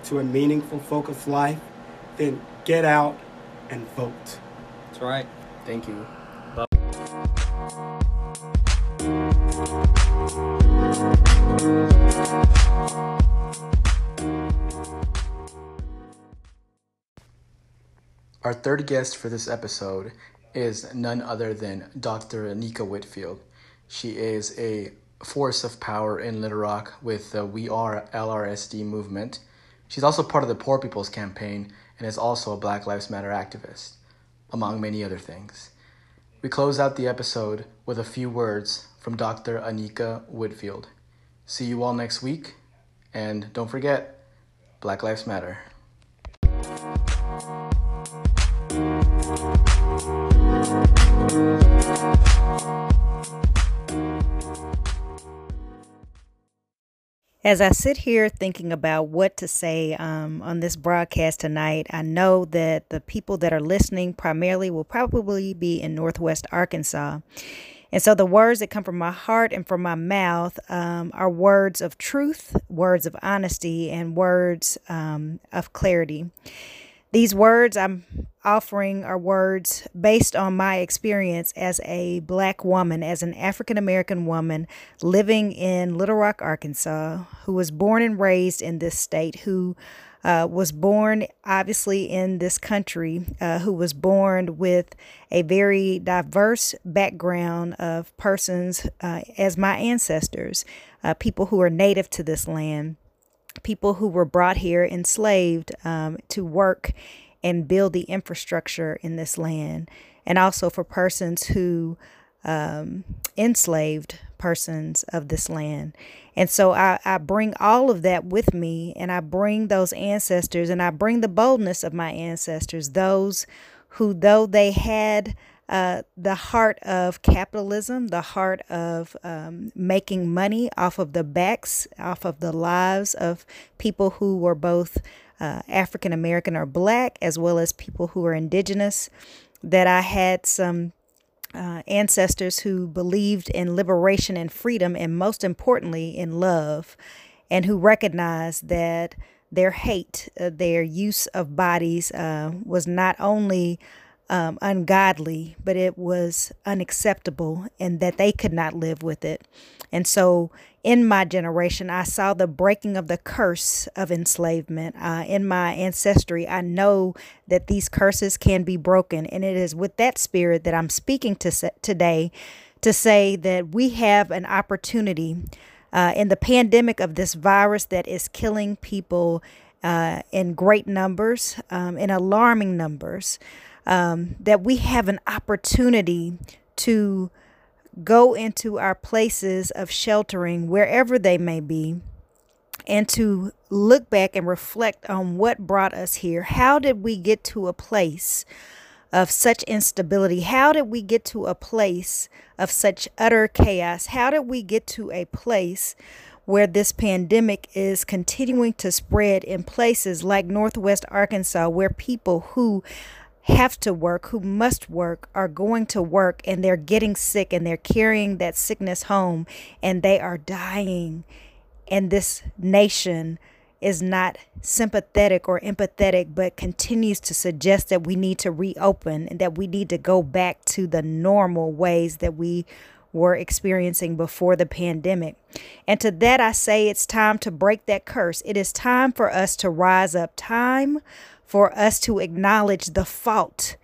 S4: to a meaningful, focused life, then get out and vote.
S1: That's right.
S2: Thank you. Our third guest for this episode is none other than Dr. Anika Whitfield. She is a force of power in Little Rock with the We Are LRSD movement. She's also part of the Poor People's Campaign and is also a Black Lives Matter activist, among many other things. We close out the episode with a few words from Dr. Anika Whitfield. See you all next week, and don't forget Black Lives Matter.
S5: As I sit here thinking about what to say um, on this broadcast tonight, I know that the people that are listening primarily will probably be in Northwest Arkansas. And so the words that come from my heart and from my mouth um, are words of truth, words of honesty, and words um, of clarity. These words I'm offering are words based on my experience as a black woman, as an African American woman living in Little Rock, Arkansas, who was born and raised in this state, who uh, was born obviously in this country, uh, who was born with a very diverse background of persons uh, as my ancestors, uh, people who are native to this land people who were brought here enslaved um, to work and build the infrastructure in this land, and also for persons who um, enslaved persons of this land. And so I, I bring all of that with me, and I bring those ancestors, and I bring the boldness of my ancestors, those who, though they had uh, the heart of capitalism, the heart of um, making money off of the backs, off of the lives of people who were both uh, African American or black, as well as people who are indigenous, that I had some uh, ancestors who believed in liberation and freedom, and most importantly, in love, and who recognized that their hate, uh, their use of bodies, uh, was not only um, ungodly, but it was unacceptable, and that they could not live with it. And so, in my generation, I saw the breaking of the curse of enslavement. Uh, in my ancestry, I know that these curses can be broken. And it is with that spirit that I'm speaking to today to say that we have an opportunity uh, in the pandemic of this virus that is killing people uh, in great numbers, um, in alarming numbers, um, that we have an opportunity to go into our places of sheltering, wherever they may be, and to look back and reflect on what brought us here. How did we get to a place of such instability? How did we get to a place of such utter chaos? How did we get to a place where this pandemic is continuing to spread in places like Northwest Arkansas, where people who have to work, who must work, are going to work and they're getting sick and they're carrying that sickness home and they are dying. And this nation is not sympathetic or empathetic, but continues to suggest that we need to reopen and that we need to go back to the normal ways that we were experiencing before the pandemic. And to that, I say it's time to break that curse. It is time for us to rise up. Time for us to acknowledge the fault,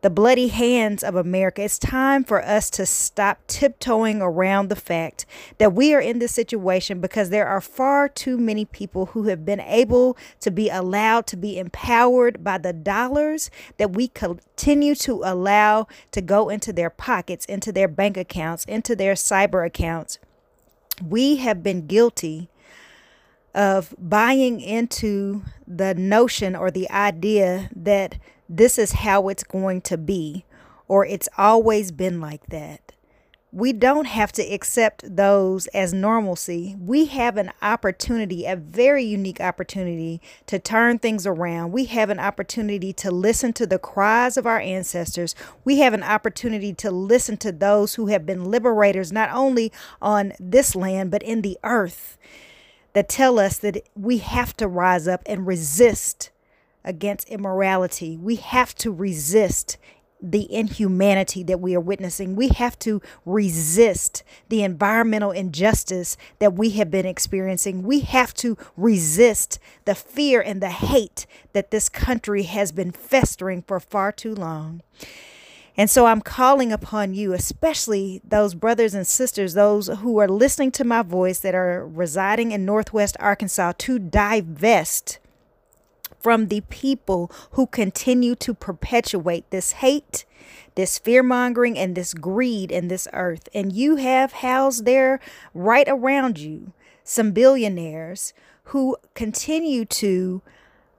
S5: the bloody hands of America. It's time for us to stop tiptoeing around the fact that we are in this situation because there are far too many people who have been able to be allowed to be empowered by the dollars that we continue to allow to go into their pockets, into their bank accounts, into their cyber accounts. We have been guilty of buying into the notion or the idea that this is how it's going to be or it's always been like that. We don't have to accept those as normalcy. We have an opportunity, a very unique opportunity to turn things around. We have an opportunity to listen to the cries of our ancestors. We have an opportunity to listen to those who have been liberators, not only on this land, but in the earth that tell us that we have to rise up and resist against immorality. We have to resist the inhumanity that we are witnessing. We have to resist the environmental injustice that we have been experiencing. We have to resist the fear and the hate that this country has been festering for far too long. And so I'm calling upon you, especially those brothers and sisters, those who are listening to my voice that are residing in Northwest Arkansas, to divest from the people who continue to perpetuate this hate, this fear mongering, and this greed in this earth. And you have housed there right around you some billionaires who continue to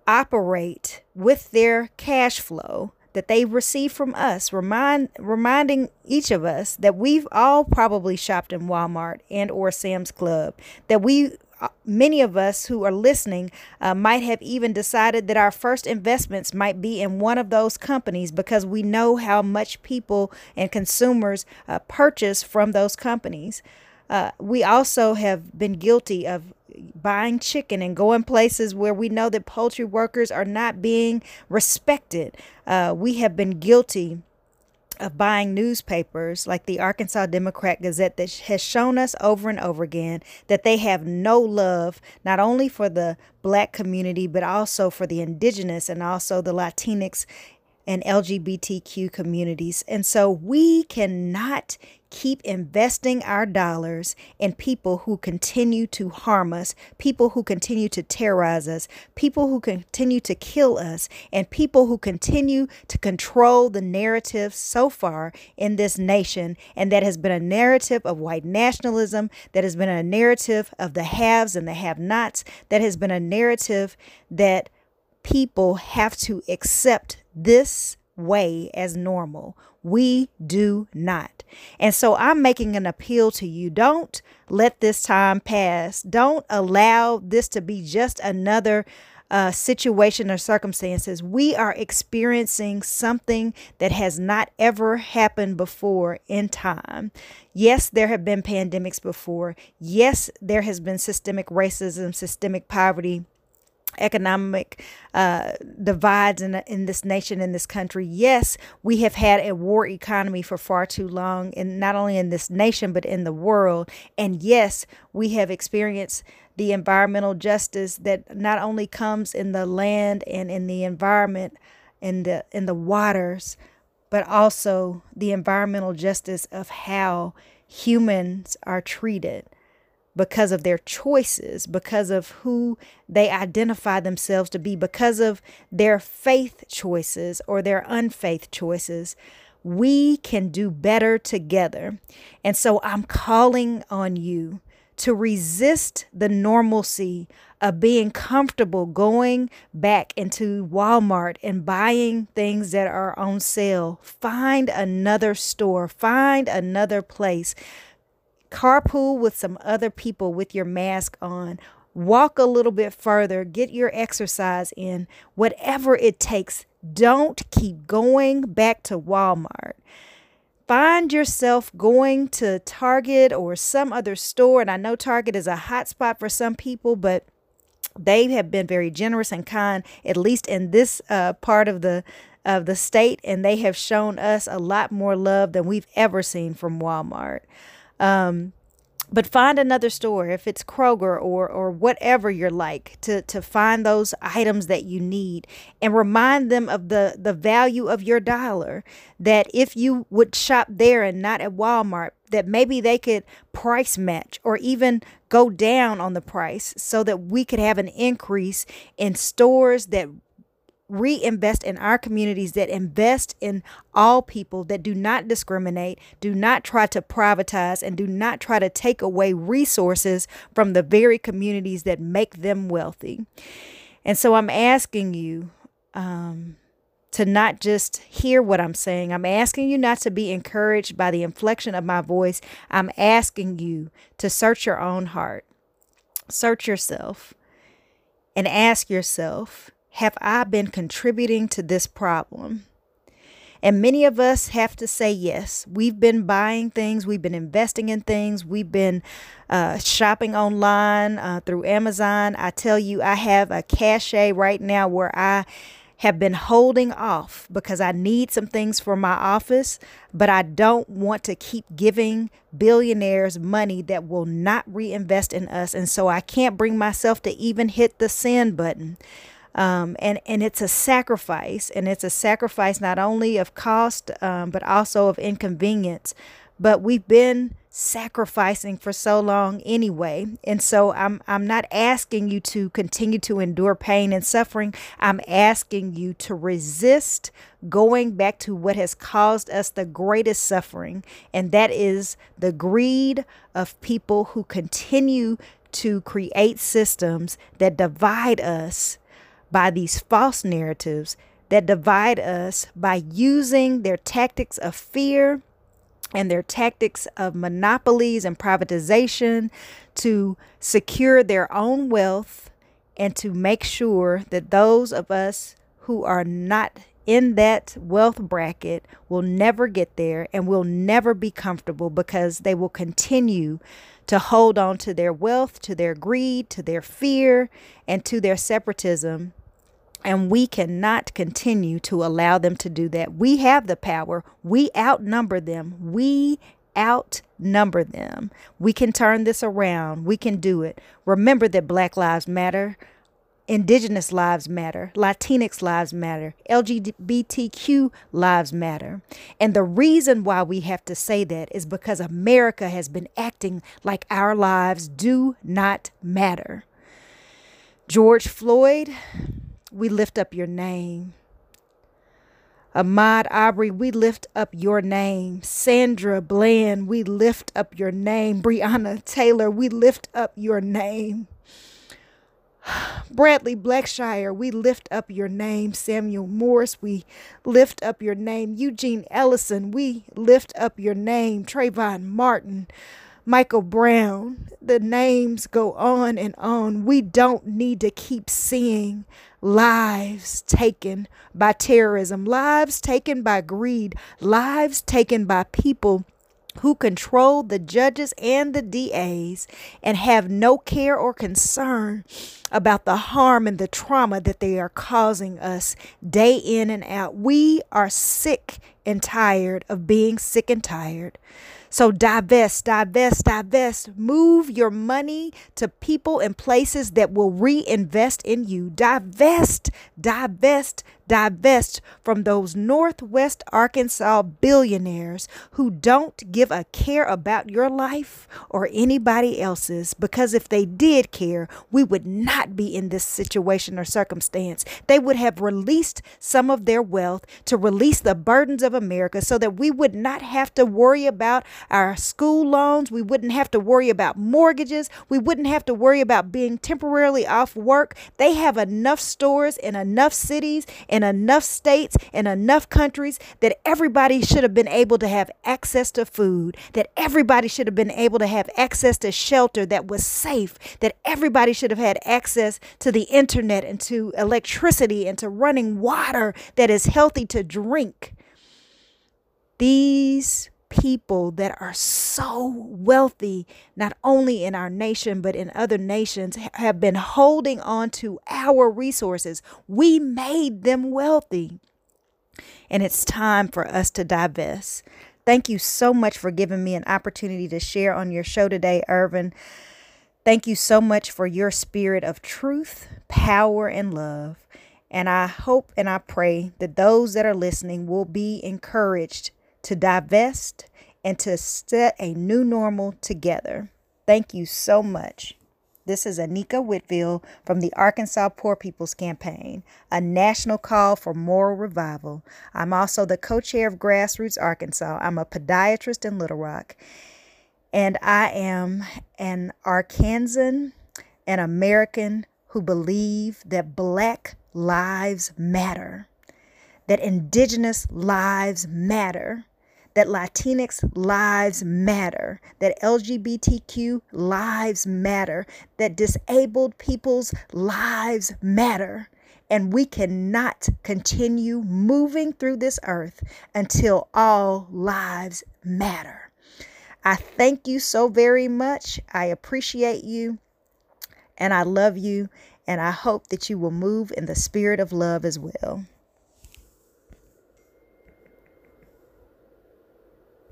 S5: operate with their cash flow that they receive from us, remind reminding each of us that we've all probably shopped in Walmart and or Sam's Club, that we uh, many of us who are listening uh, might have even decided that our first investments might be in one of those companies because we know how much people and consumers uh, purchase from those companies. Uh, we also have been guilty of buying chicken and going places where we know that poultry workers are not being respected. Uh, we have been guilty of buying newspapers like the Arkansas Democrat Gazette that has shown us over and over again that they have no love not only for the black community but also for the indigenous and also the Latinx and LGBTQ communities. And so we cannot keep investing our dollars in people who continue to harm us, people who continue to terrorize us, people who continue to kill us, and people who continue to control the narrative so far in this nation. And that has been a narrative of white nationalism, that has been a narrative of the haves and the have nots, that has been a narrative that people have to accept this way as normal. We do not. And so I'm making an appeal to you. Don't let this time pass. Don't allow this to be just another uh, situation or circumstances. We are experiencing something that has not ever happened before in time. Yes, there have been pandemics before. Yes, there has been systemic racism, systemic poverty economic uh, divides in, in this nation, in this country. Yes, we have had a war economy for far too long, and not only in this nation, but in the world. And yes, we have experienced the environmental justice that not only comes in the land and in the environment, in the in the waters, but also the environmental justice of how humans are treated because of their choices, because of who they identify themselves to be, because of their faith choices or their unfaith choices. We can do better together. And so I'm calling on you to resist the normalcy of being comfortable going back into Walmart and buying things that are on sale. Find another store, find another place carpool with some other people with your mask on. Walk a little bit further, get your exercise in, whatever it takes. Don't keep going back to Walmart. Find yourself going to Target or some other store. And I know Target is a hot spot for some people, but they have been very generous and kind, at least in this uh, part of the of the state, and they have shown us a lot more love than we've ever seen from Walmart. Um, but find another store if it's Kroger or or whatever you're like to to find those items that you need and remind them of the the value of your dollar. That if you would shop there and not at Walmart that maybe they could price match or even go down on the price so that we could have an increase in stores that reinvest in our communities that invest in all people that do not discriminate, do not try to privatize, and do not try to take away resources from the very communities that make them wealthy. And so I'm asking you um, to not just hear what I'm saying, I'm asking you not to be encouraged by the inflection of my voice. I'm asking you to search your own heart, search yourself, and ask yourself have I been contributing to this problem? And many of us have to say yes. We've been buying things, we've been investing in things, we've been uh, shopping online uh, through Amazon. I tell you, I have a cache right now where I have been holding off because I need some things for my office, but I don't want to keep giving billionaires money that will not reinvest in us. And so I can't bring myself to even hit the send button. Um, and and it's a sacrifice, and it's a sacrifice not only of cost, um, but also of inconvenience. But we've been sacrificing for so long anyway, and so I'm I'm not asking you to continue to endure pain and suffering. I'm asking you to resist going back to what has caused us the greatest suffering, and that is the greed of people who continue to create systems that divide us by these false narratives that divide us by using their tactics of fear and their tactics of monopolies and privatization to secure their own wealth and to make sure that those of us who are not in that wealth bracket will never get there and will never be comfortable because they will continue to hold on to their wealth, to their greed, to their fear, and to their separatism and we cannot continue to allow them to do that. We have the power. We outnumber them. We outnumber them. We can turn this around. We can do it. Remember that Black Lives Matter, Indigenous lives matter, Latinx lives matter, LGBTQ lives matter. And the reason why we have to say that is because America has been acting like our lives do not matter. George Floyd, we lift up your name. Ahmaud Arbery, we lift up your name. Sandra Bland, we lift up your name. Breonna Taylor, we lift up your name. Bradley Blackshire, we lift up your name. Samuel Morris, we lift up your name. Eugene Ellison, we lift up your name. Trayvon Martin, Michael Brown, the names go on and on. We don't need to keep seeing lives taken by terrorism, lives taken by greed, lives taken by people who control the judges and the DAs and have no care or concern about the harm and the trauma that they are causing us day in and out. We are sick and tired of being sick and tired. So divest, divest, divest. Move your money to people and places that will reinvest in you. Divest, divest, divest from those Northwest Arkansas billionaires who don't give a care about your life or anybody else's. Because if they did care, we would not be in this situation or circumstance. They would have released some of their wealth to release the burdens of America so that we would not have to worry about our school loans. We wouldn't have to worry about mortgages. We wouldn't have to worry about being temporarily off work. They have enough stores in enough cities in enough states in enough countries that everybody should have been able to have access to food, that everybody should have been able to have access to shelter that was safe, that everybody should have had access to the internet and to electricity and to running water that is healthy to drink. These people that are so wealthy, not only in our nation, but in other nations, have been holding on to our resources. We made them wealthy. And it's time for us to divest. Thank you so much for giving me an opportunity to share on your show today, Irvin. Thank you so much for your spirit of truth, power, and love. And I hope and I pray that those that are listening will be encouraged to divest and to set a new normal together. Thank you so much. This is Anika Whitfield from the Arkansas Poor People's Campaign, a national call for moral revival. I'm also the co chair of Grassroots Arkansas. I'm a podiatrist in Little Rock, and I am an Arkansan, an American who believe that Black lives matter, that Indigenous lives matter, that Latinx lives matter, that LGBTQ lives matter, that disabled people's lives matter. And we cannot continue moving through this earth until all lives matter. I thank you so very much. I appreciate you and I love you. And I hope that you will move in the spirit of love as well.